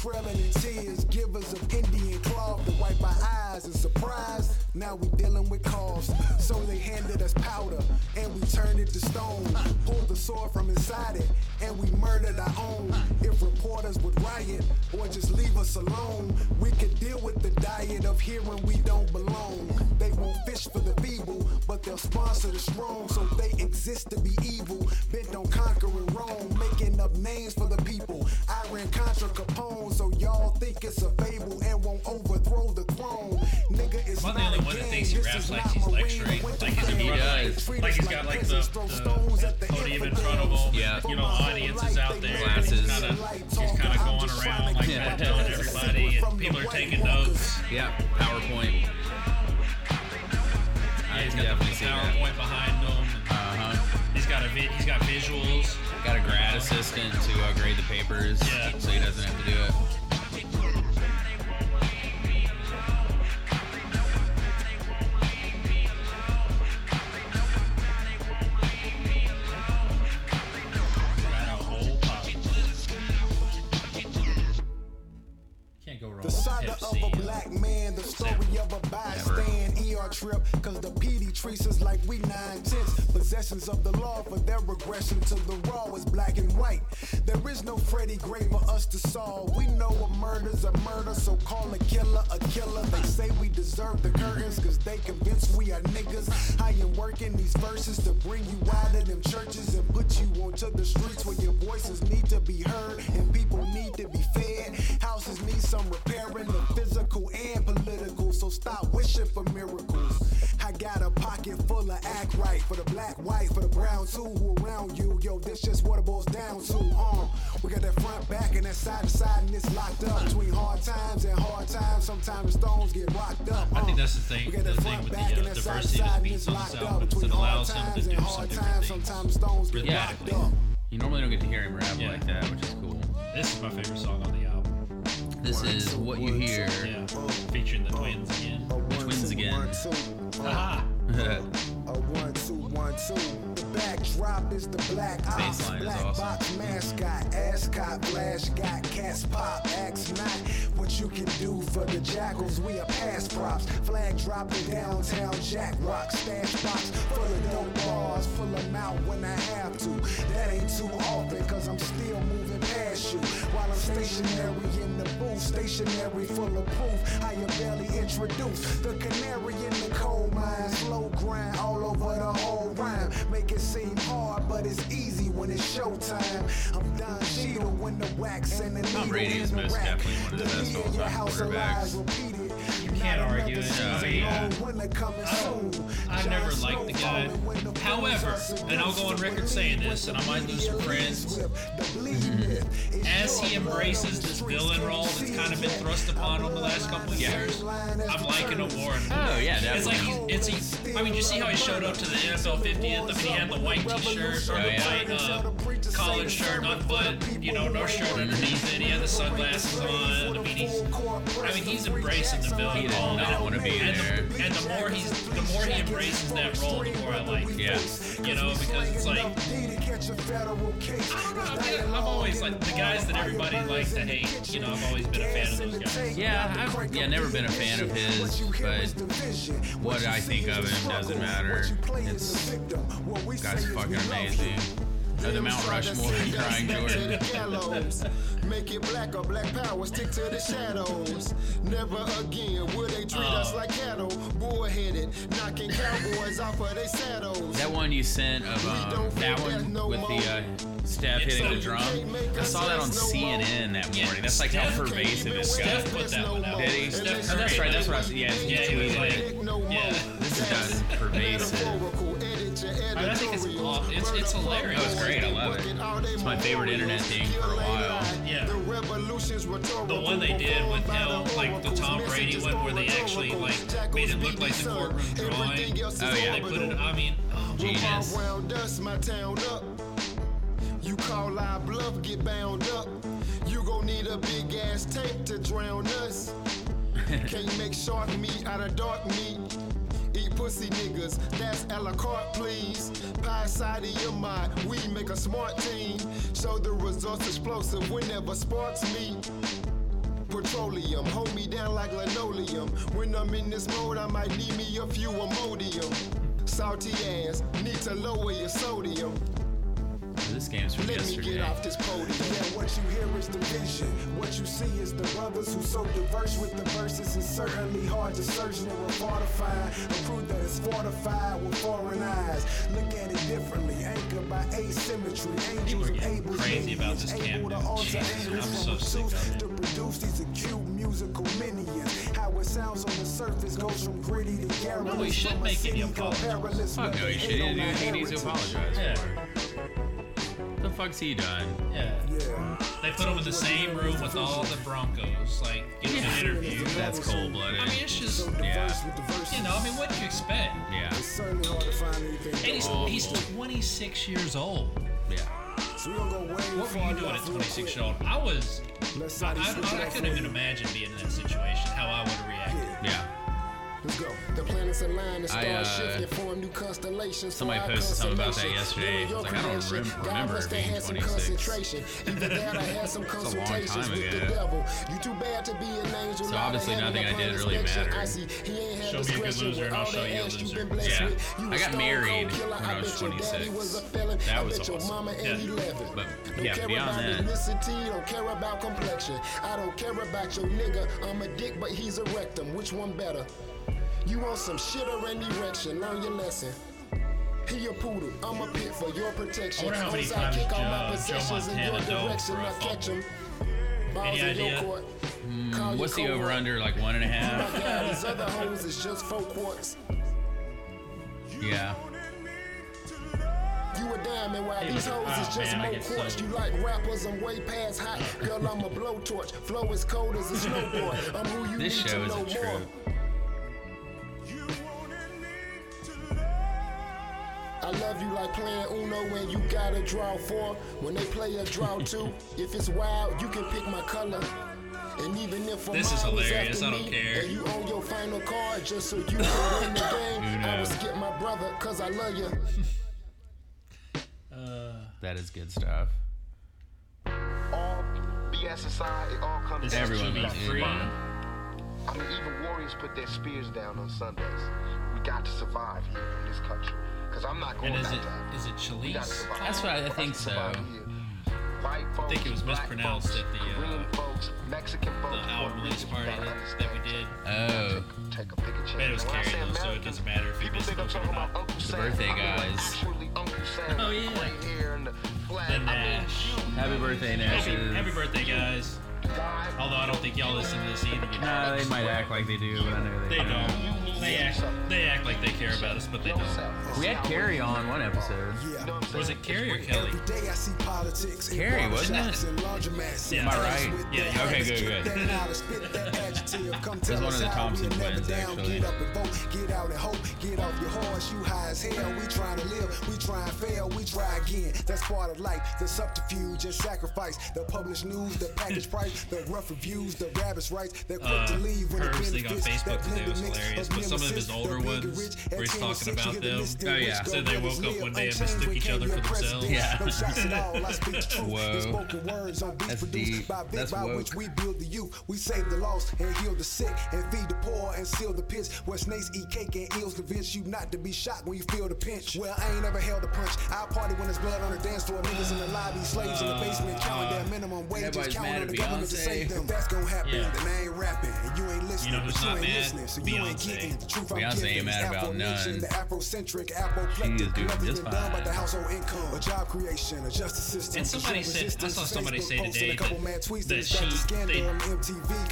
Trailing in tears, givers of Indian cloth to wipe our eyes in surprise. Now we dealing with cost. So they handed us powder, and we turned it to stone. Pulled the sword from inside it, and we murdered our own. If reporters would riot or just leave us alone, we could deal with the diet of hearing we don't belong. They won't fish for the feeble, but they'll sponsor the strong, so they exist to be evil. Bent on conquering Rome, making up names for the people. Iron Contra Capone, so y'all think it's a fable and won't overthrow the throne. Nigga, it's Am I the only one that game, thinks he this raps like he's lecturing? Like he's in Fang. front of does. Like he's got like the, the, stones at the podium in front of him. Yeah. You know, audiences out there. Glasses. He's kind of he's kind of going around like Yeah. that, telling everybody, and people are taking notes. Yeah, PowerPoint. Yeah, he's can got the definitely see that. PowerPoint behind him. Uh huh. He's got a vi- he's got visuals. Got a grad assistant to uh, grade the papers, Yeah. so he doesn't have to do it. The saga MC, of a black man, the story of a bystand. ER trip, cause the PD treats us like we nine tenths. Possessions of the law for their regression to the raw is black and white. There is no Freddie Gray for us to solve. We know a murder's a murder, so call a killer a killer. They say we deserve the curtains, cause they convince we are niggas. I am working these verses to bring you out of them churches and put you onto the streets where your voices need to be heard and people need to be fed. Houses need some repair repairing, the physical and political, so stop wishing for miracles. I got a pocket full of act right for the black, white, for the brown too. Who around you? Yo, that's just what it boils down to. Um, we got that front, back, and that side to side, and it's locked up between hard times and hard times. Sometimes the stones get rocked up. I think um. that's the thing- We got the that thing front, with back, the, and uh, that side to diversity of the side, and beats it's on this locked album up between it hard allows him to times do and some hard different times. Sometimes the stones get Yeah. locked up. You normally don't get to hear him rap Yeah. like that, which is cool. This is my favorite song on the album. This is what you hear. Yeah, featuring the twins again. A one, Twins again. one, two. Haha. A one, two, one, two. The backdrop is the black ops. Baseline is Black awesome. box mascot. Ascot flash got cats pop. Ask not what you can do for the jackals. We are past props. Flag dropping downtown Jack Rock. Stash box full of dope bars. Pull them out when I have to. That ain't too often cause I'm still moving past you. While I'm stationary in the booth. Stationary full of proof. I am barely introduced. The canary in the coal mine. Slow grind all over the whole rhyme. Make it seem hard, but it's easy when it's showtime. I'm Don Cheadle when the wax and the Tom needle Brady is the most rack. definitely one of the best your house quarterbacks. You can't argue it. Oh, yeah. long, winter coming soon. I never liked the guy. falling when the However, and I'll go on record saying this, and I might lose some friends. Bleed As he embraces this villain role that's kind of been thrust upon him the last couple of years, I'm liking him more. Oh, yeah, It's like he's, it's he, I mean, you see how he showed up to the NFL 50th? I mean, he had the white T-shirt or Oh, the yeah. white uh, collared shirt unbuttoned, you know, no shirt underneath it. He had the sunglasses on. I mean, he's, I mean, he's embracing the villain He did role. not wanna be and there. The, and the more he's, the more he embraces that role, the more I like. it. Yeah. You know, because it's like I don't know. I mean, I've always like the guys that everybody likes to hate. You know, I've always been a fan of those guys. Yeah, I've yeah, never been a fan of his, but what I think of him doesn't matter. It's guy's fucking amazing. Oh, the Mount Rushmore and Crying Jordan. Make it black or black power, stick to the shadows. Never again will they treat us like cattle. Bullheaded, knocking cowboys off of their saddles. That one you sent of um, that one with the uh, Steph It's hitting the drum. I saw that on CNN that morning. That's like how Steph- pervasive Steph got. put that one out. Did he? Steph Oh, that's Curry right. That's what I was. Yeah, he Yeah, he was tweeted like, it. yeah. This is just pervasive. I, mean, I think it's aw- it's it's hilarious. Oh, it's great. I love it. It's my favorite internet thing for a while. Yeah. The one they did with him, like the Tom Brady one, where they actually like made it look like the courtroom drawing. Oh, yeah. They put it. I mean, oh, Genius. Round my town up. You call our bluff, get bound up. You gon' need a big ass tank to drown us. (laughs) Can't make shark meat out of dark meat. Eat pussy niggas, that's a la carte, please. Pie side of your mind, we make a smart team. Show the results explosive whenever sparks meet. Petroleum, hold me down like linoleum. When I'm in this mode, I might need me a few Imodium. Salty ass, need to lower your sodium. This game's from Let me get off this podium. Yeah, what you hear is the vision. What you see is the brothers who so diverse with the verses. It's certainly hard to search, never far to find. A crew that is fortified with foreign eyes. Look at it differently, anchored by asymmetry. Angels People are of getting able crazy about this able Cam to alter angles I'm from so sick of it. to produce these acute musical minions. How it sounds on the surface goes from gritty to garrulous. No, he should from a make any apologies. Perilous, Fuck no, they he should. on He, our he needs to apologize. yeah, What the fuck's he done? Yeah. yeah. They put him in the same room with all the Broncos, like in yeah. an interview. That's cold blooded. I mean, it's just yeah. You know, I mean, what do you expect? Yeah. And he's, oh. he's 26 years old. Yeah. What were you doing at 26 years old? I was. I, I, I, couldn't even imagine being in that situation. How I would have reacted. Yeah. Let's go stars align and shift and form new constellations. Somebody posted something about that yesterday. I like, I don't rem- remember it being 26. Either that or had some (laughs) consultations with the devil. You too bad to be an angel. So obviously nothing I did really mattered. Show me a good loser and I'll show you a loser. Yeah. I got married when I was 26. That was awesome. Yeah. But yeah, beyond that. I don't care about your nigga. I'm a dick, but he's a rectum. Which one better? You want some shit or an erection? Learn your lesson. He a poodle, I'm a pit for your protection. I Once I kick all my possessions in your direction, I catch them. Balls in your court. Mm, what's the over under? Like one and a half? these other hoes is just four quarts. Yeah. You a diamond while these hoes is just man, more quartz. You like rappers, I'm way past hot. Girl, I'm a blowtorch. Flow as cold as a snowboard. I'm who you this need to know more. Trip. I love you like playing Uno when you gotta draw four. When they play a draw (laughs) two, if it's wild, you can pick my color. And even if this is hilarious, I don't me, care. And you own your final card just so you (laughs) can win the game. You. I will skip my brother cause I love you. (laughs) uh, that is good stuff. All BS aside, it all comes down Everyone to free. I mean, even warriors put their spears down on Sundays. We got to survive here in this country. Cause I'm not going and is it is it Chalice? That's what I think so. White folks, I think it was mispronounced folks, at the uh, folks, Mexican folks, the album release party that we did. Oh. Take a picture. Man, it was carried though, so it doesn't matter if you missed it or not. It's the birthday guys. oh yeah. The Nash. Happy birthday, Nash. Happy, happy birthday, guys. Although I don't think y'all listen to this either. Nah, they might act like they do, but I know they, they don't. don't they, act, they act like they care about us, but they don't. We had Carrie on one episode. Was it Carrie or Kelly? Carrie, wasn't it? Yeah. Am I right? Yeah. Okay, good, good. it (laughs) was one of the Thompson twins, actually. Get out and hope, get off your horse, you high as hell. We trying to live, we try and fail, we try again. That's part of life, the subterfuge and sacrifice, the published news, the package price, the rough reviews, the rabbit's rights, they're quick uh, to leave when it benefits. That blended mix of some of his older ones where he's talking about them. Oh yeah. Said they woke up one day and mistook each other for themselves. Yeah. (laughs) Whoa. That's deep. That's woke. We build the youth, we save the lost and heal the sick and feed the poor and seal the pits. Where snakes eat cake and eels convince you not to be shocked when you feel the pinch. Well, I ain't ever held a punch. I party when there's blood on the dance floor. Niggas in the lobby, slaves in the basement, uh, counting their uh, minimum wages, counting on the government to save them. That's gonna happen, then I ain't rapping and you ain't listening. You know who's not mad? Listening, so you ain't getting Truth, Beyonce ain't mad about none. Afrocentric, Afroplectic, she is doing just fine. Done by the household income, a job creation, a justice system. And somebody said, I saw somebody say today that, that she, they,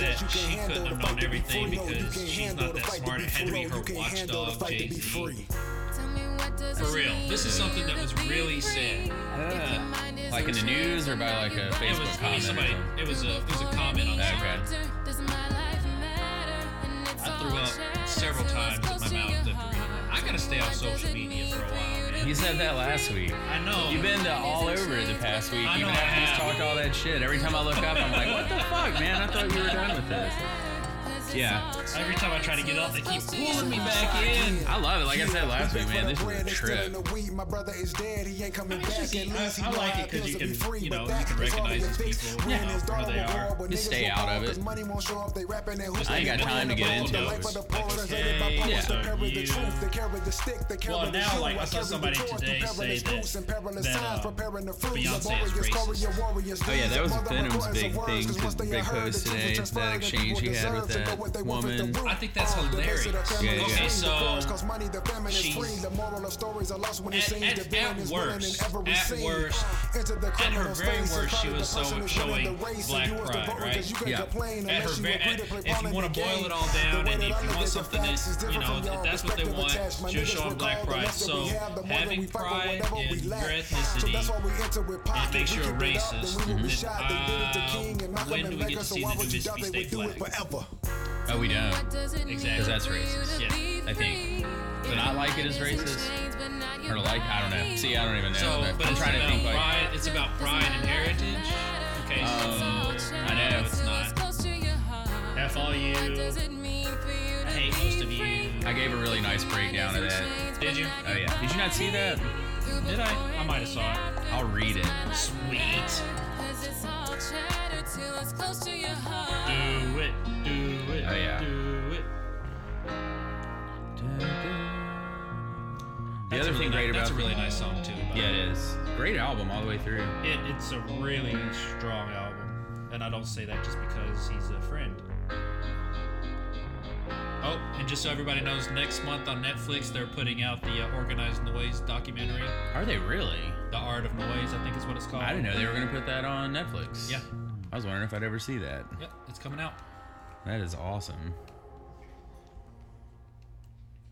that she couldn't have done everything because she's not that smart. It had to be her watchdog, Jay Z. For real, this is something that was really sad. Like in the news or by like a Facebook it was, comment? Somebody, it was a it was a comment on that. Okay. I threw up several times in my mouth. I gotta stay off social media for a while. Man. You said that last week. I know. You've been to all over the past week. I know. You've talked all that shit. Every time I look up, I'm like, what the fuck, man? I thought you were done with this. Yeah. Every time I try to get up, they keep pulling me back in. I love it. Like I said last week, man, this is a trip. My brother is dead. He ain't coming back. Just, I, I like it because you can, you know, you can recognize these people, you know, they are. Just stay out of it. I ain't got time to get into it. Was yeah. Well, now, like, I saw somebody today say that, uh, Beyonce is racist. Oh, yeah, that was Venom's big thing, big post today, that exchange he had with that woman. I think that's hilarious. Yeah, yeah. Okay, so she's at, at, at worst, at worst, at her very worst, she was so showing black pride, right? Yeah. At her very, at, if you want to boil it all down, and if you want something that you know, if that's what they want, you show showing black pride. So having pride in your ethnicity, it makes you a racist. Mm-hmm. Uh, when do we get to see the Davis be state flag? Oh, we don't. Exactly. Because that's racist. Yeah. I think. To not like it is racist. Or like, I don't know. See, I don't even know. So, but, but I'm trying to think. Pride, like, it's about pride and heritage. Okay. Um, I know it's not. F all you. I hate most of you. I gave a really nice breakdown of that. Did you? Oh yeah. Did you not see that? Did I? I might have saw it. I'll read it. Sweet. Do it. Do it. Oh, yeah. Do it. The That's other really thing ni- great about that's a really nice song too. Yeah, it is. Great album all the way through. It, it's a really strong album, and I don't say that just because he's a friend. Oh, and just so everybody knows, next month on Netflix they're putting out the uh, "Organized Noise" documentary. Are they really? The Art of Noise, I think is what it's called. I didn't know they were gonna put that on Netflix. Yeah. I was wondering if I'd ever see that. Yep, it's coming out. That is awesome.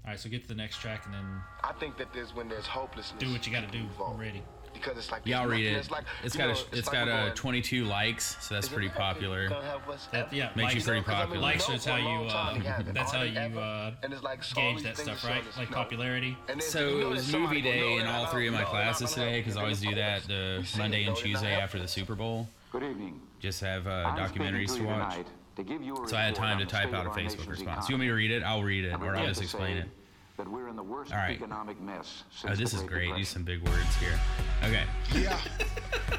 All right, so get to the next track and then I think that there's when there's hopelessness. do what you got to do. move on. I'm ready. Because it's like Yeah, I'll read nothing- it. It's, like, it's you got know, a, it's like got a 22 likes, so that's pretty popular. gonna help us That yeah, Makes you pretty Because, I mean, popular. likes we is how you long time we uh, that's how you uh, And it's like all gauge that stuff, right? Like no. popularity. And then So you it was movie day in all three of my classes today because I always do that the Monday and though, it's not Tuesday after the Super Bowl. Good evening. Just have uh, I'm speaking documentaries to to watch. Tonight to give you a So I had time to type out a Facebook nation's response. You want me to read it? I'll read it, or I'll just explain it. That we're in the worst All right. economic mess since Oh, this the is Great great. Use some big words here. Okay. Yeah. (laughs)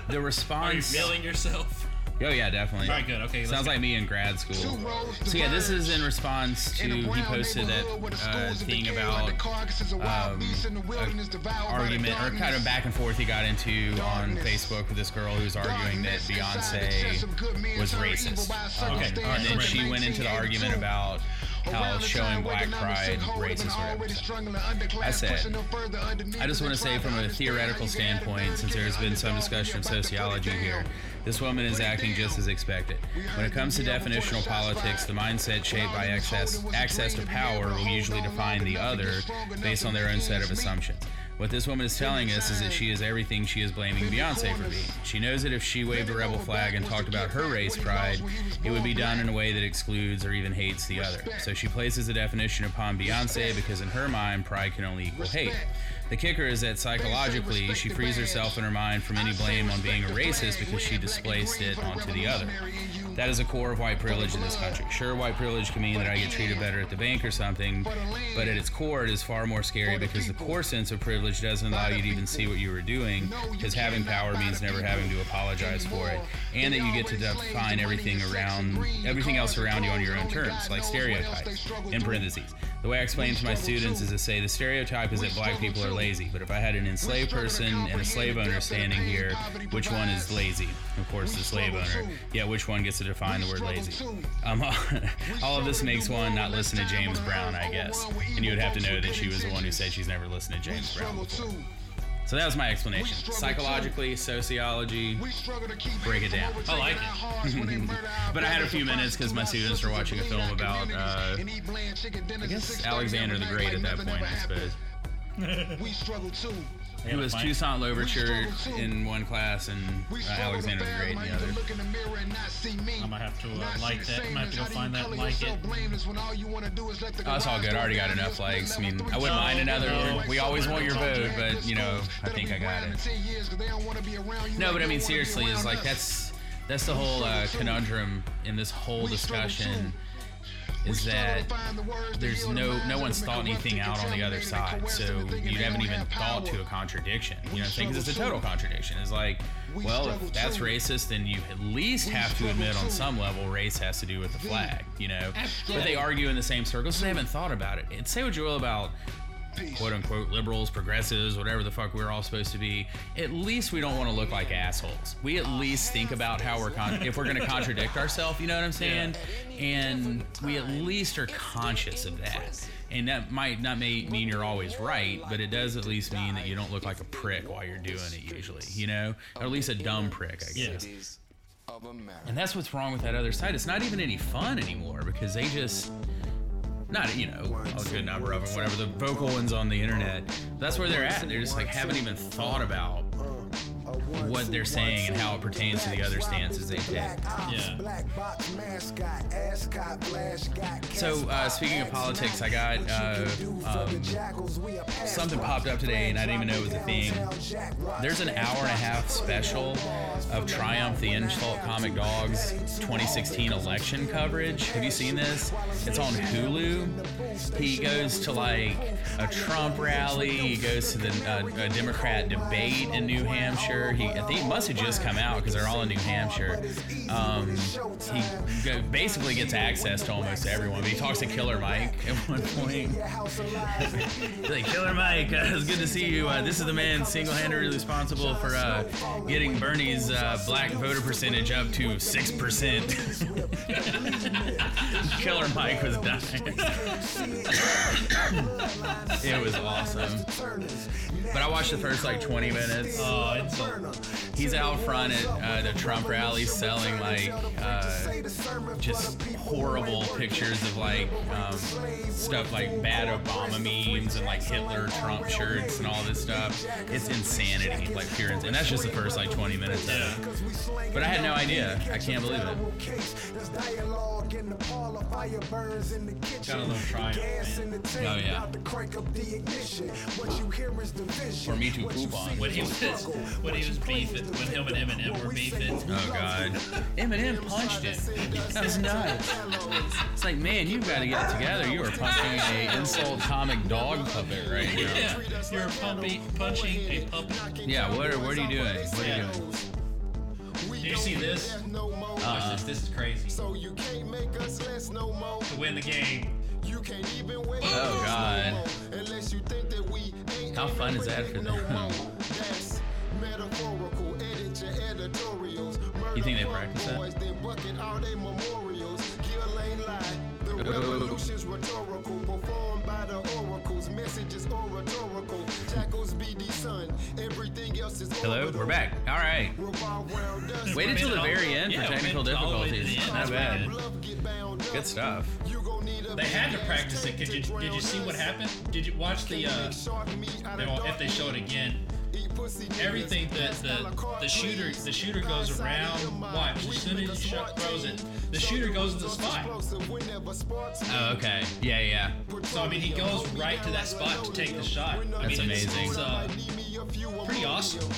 The Are you response. feeling yourself? Oh yeah, definitely. All right, good. Okay, Sounds go. like me in grad school. So yeah, this is in response to he posted that uh, thing about um, a argument or kind of back and forth he got into on Facebook with this girl who's arguing that Beyonce was racist. Um, Okay, all right, and then she went into the argument about how showing black pride racist or. I said, I just want to say from a theoretical standpoint, since there's been some discussion of sociology here, this woman is acting just as expected. When it comes to definitional politics, the mindset shaped by access, access to power will usually define the other based on their own set of assumptions. What this woman is telling us is that she is everything she is blaming Beyonce for being. She knows that if she waved a rebel flag and talked about her race pride, it would be done in a way that excludes or even hates the other. So she places a definition upon Beyonce because in her mind, pride can only equal hate. The kicker is that psychologically, she frees herself in her mind from any blame on being a racist because she displaced it onto the other. That is a core of white privilege in this country. Sure, white privilege can mean that I get treated better at the bank or something, but at its core, it is far more scary because the core sense of privilege doesn't allow you to even see what you were doing, because having power means never having to apologize for it, and that you get to define everything around everything else around you on your own terms, like stereotypes. In parentheses, the way I explain to my students is to say the stereotype is that black people are lazy, but if I had an enslaved person and a slave owner standing here, which one is lazy? Of course, the slave owner. Yeah, which one gets to define the word lazy? Um, (laughs) all of this makes one not listen to James Brown, I guess, and you would have to know that she was the one who said she's never listened to James Brown before. So that was my explanation. Psychologically, sociology, break it down. I like it. (laughs) But I had a few minutes because my students were watching a film about, uh, I guess, Alexander the Great at that point, I suppose. We struggle too. I It was find- Toussaint Louverture in one class and uh, Alexander the Great in the other. I might have to uh, like that. I might have to go find that and like it. Oh, it's all good. I already got enough likes. I mean, I wouldn't mind another. One. We always want your vote, but you know, I think I got it. No, but I mean, seriously, is like that's that's the whole uh, conundrum in this whole discussion. Is that there's no no one's thought anything out on the other side, so you haven't even thought to a contradiction. You know, because it's a total contradiction. It's like, well, if that's racist, then you at least have to admit on some level race has to do with the flag. You know, but they argue in the same circles. So they haven't thought about it. And say what you will about quote unquote liberals, progressives, whatever the fuck we're all supposed to be, at least we don't want to look like assholes. We at least think about how we're con- if we're going to contradict ourselves, you know what I'm saying? And we at least are conscious of that. And that might not may mean you're always right, but it does at least mean that you don't look like a prick while you're doing it usually, you know? Or at least a dumb prick, I Yeah. guess. And that's what's wrong with that other side. It's not even any fun anymore because they just not you know a good number of them, whatever the vocal ones on the internet. That's where they're at. They're just like haven't even thought about what they're saying and how it pertains to the other stances they take. Yeah. So, uh, speaking of politics, I got uh, um, something popped up today, and I didn't even know it was a thing. There's an hour and a half special of Triumph the Insult Comic Dogs 2016 election coverage. Have you seen this? It's on Hulu. He goes to like a Trump rally. He goes to the uh, a Democrat debate in New Hampshire. He, I think, it must have just come out because they're all in New Hampshire. Um, he basically gets access to almost everyone. But he talks to Killer Mike at one point. (laughs) Like, Killer Mike, uh, it's good to see you. Uh, this is the man single-handedly responsible for uh, getting Bernie's uh, black voter percentage up to six percent. (laughs) Killer Mike was dying. (laughs) it was awesome. But I watched the first like 20 minutes. Oh, it's He's out front at uh, the Trump rally selling like uh, just horrible pictures of like um, stuff like bad Obama memes and like Hitler Trump shirts and all this stuff. It's insanity, like pure insanity. And that's just the first like 20 minutes it. But I had no idea. I can't believe it. got a little triumph. Oh yeah. For me to poop on. When he was when he was beefing, when him and Eminem were beefing. Oh god. Eminem punched him. That was nuts. It's like, man, you've got to get it together. You are punching a insult comic dog puppet right now. Yeah, you're pumpy, punching a puppet. Yeah, what are, what are you doing? What are you doing? Did you see this? Watch this. This is crazy. So you can't make us less no more. To win the game. You can't even wait Oh, no God. more. Unless you think that we ain't How fun is that for no them? More. That's metaphorical. Edit your editorials. You think they Murder practice boys, that? Then bucket all they memorials. Kill ain't lie. The (laughs) revolution's rhetorical. Performed by the oracles. Messages oratorical. Jackals BD son. Everything else is Hello, orbital. we're back. All right. Revolve round (laughs) us. Waited till the very end Yeah, for technical made it all the way to the difficulties. Not bad. pretty Love get bound up. Good stuff. You gon' need a They had to practice it. Did you did you see what happened? Did you watch the uh? They if they show it again. Everything that the the shooter the shooter goes around. Watch as soon as he shot, throws it, the shooter goes to the spot. Oh, okay. Yeah, yeah. So I mean, he goes right to that spot to take the shot. I That's mean, it's- amazing. It's, uh, pretty awesome.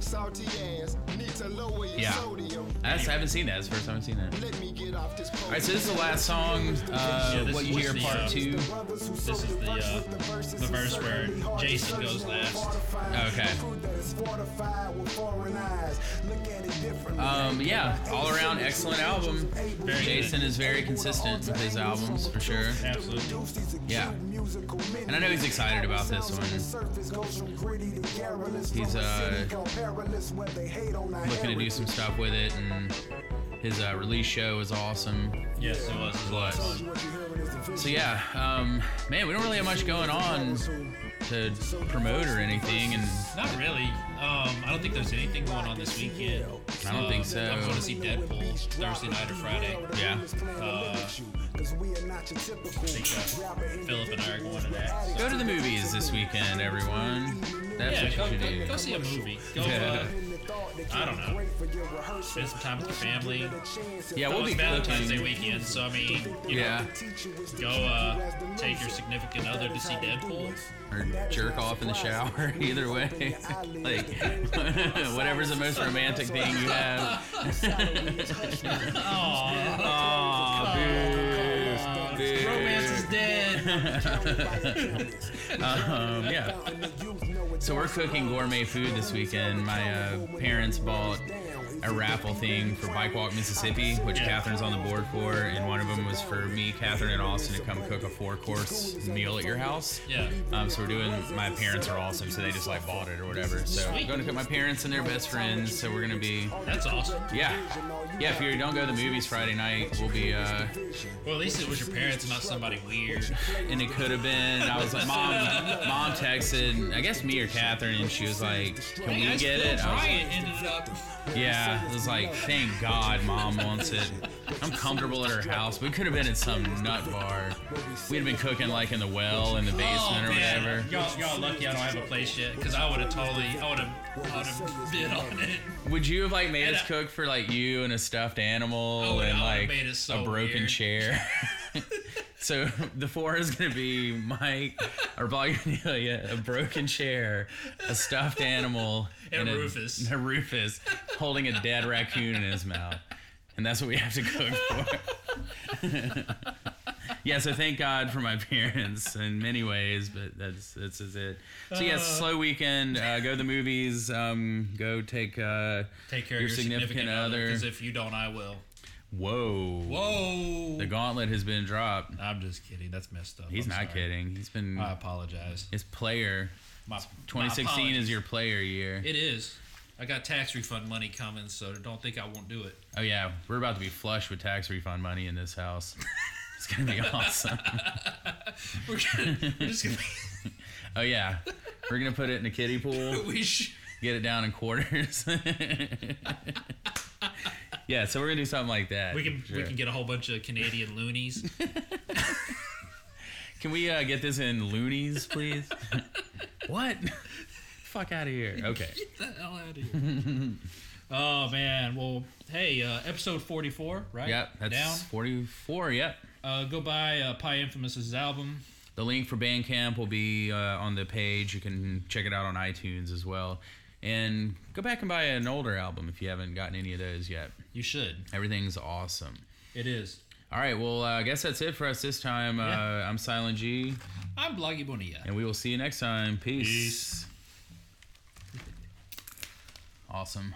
Salty ass, need to lower your Yeah. sodium. That's, I haven't seen that. It's the first time I've seen that. Let me get off this All right, so this is the last song. Uh, Yeah, what you hear, the, part uh, two. This is the uh, the verse where Jason goes last. Okay. Um, yeah, all around excellent album. Very Jason is very consistent with his albums for sure. Absolutely. Yeah. And I know he's excited about this one. He's uh looking to do some stuff with it, and his uh, release show is awesome. Yes, it was. It was. So yeah, um, man, we don't really have much going on to promote or anything, and Not really. Um, I don't think there's anything going on this weekend. I don't think so. I'm going to see Deadpool Thursday night or Friday. yeah. Uh, I think uh, Philip and I are going to that. so- Go to the movies this weekend, everyone. That's yeah, what go, you should go, do. go see a movie. Go, Yeah. I don't know. Spend some time with your family. Yeah, we'll Well, be Valentine's Day weekend, so I mean, you Yeah, know, go uh, take your significant other to see Deadpool. or jerk off in the shower. (laughs) Either way, (laughs) like (laughs) whatever's the most romantic thing you have. Aw, boo, boo. Romance is dead. Um, yeah. So we're cooking gourmet food this weekend. My uh, parents bought a raffle thing for Bike Walk Mississippi, which Yeah. Catherine's on the board for, and one of them was for me, Catherine, and Austin to come cook a four-course meal at your house. Yeah. Um, so we're doing. My parents are awesome, so they just like bought it or whatever. So I'm going to cook my parents and their best friends. So we're gonna be, That's awesome. yeah, yeah. If you don't go to the movies Friday night, we'll be. uh Well, at least it was your parents, not somebody weird. and it could have been. I was like, (laughs) mom, mom texted, I guess me or Catherine, and she was like, "Can we get it?" I was like, Bryant ended up. Yeah, it was like, thank God, mom wants it. I'm comfortable at her house. We could have been at some nut bar. We'd have been cooking like in the well in the basement or Oh, man. whatever. Y'all, y'all lucky I don't have a place yet, because I would have totally, I would have, I would have bid on it. Would you have like made And us I- cook for like you and a stuffed animal I and I would've like made it so a broken weird. chair? (laughs) so (laughs) the four is gonna be Mike or Amelia, a broken chair, a stuffed animal, (laughs) And a, Rufus. (laughs) a Rufus holding a dead raccoon in his mouth, and that's what we have to cook for. yeah, so thank God for my parents in many ways, but that's this is it. So yes, Uh. slow weekend. Uh, go to the movies. Um, go take uh, Take care your, of your significant, other, because if you don't, I will. Whoa. Whoa. The gauntlet has been dropped. I'm just kidding. That's messed up. He's I'm not sorry. kidding. He's been I apologize. his player. My, 2016 my is your player year. It is. I got tax refund money coming, so don't think I won't do it. Oh yeah, we're about to be flush with tax refund money in this house. (laughs) It's gonna be awesome. (laughs) We're, gonna, we're just gonna. (laughs) Oh yeah, we're gonna put it in a kiddie pool. we sh- Get it down in quarters. (laughs) yeah, so we're gonna do something like that. we can we can get a whole bunch of Canadian loonies. (laughs) Can we uh, get this in loonies, please? (laughs) what? Fuck out of here. Okay. Get the hell out of here. oh man. Well, hey, uh, episode 44, right? Yep, that's down. 44. Yep. Uh, go buy uh, PyInfamous's album. The link for Bandcamp will be uh, on the page. You can check it out on iTunes as well. And go back and buy an older album if you haven't gotten any of those yet. You should. Everything's awesome. It is. All right, well, uh, I guess that's it for us this time. Yeah. Uh, I'm Silent G, I'm Bloggy Bonilla. and we will see you next time. Peace. Peace. Awesome.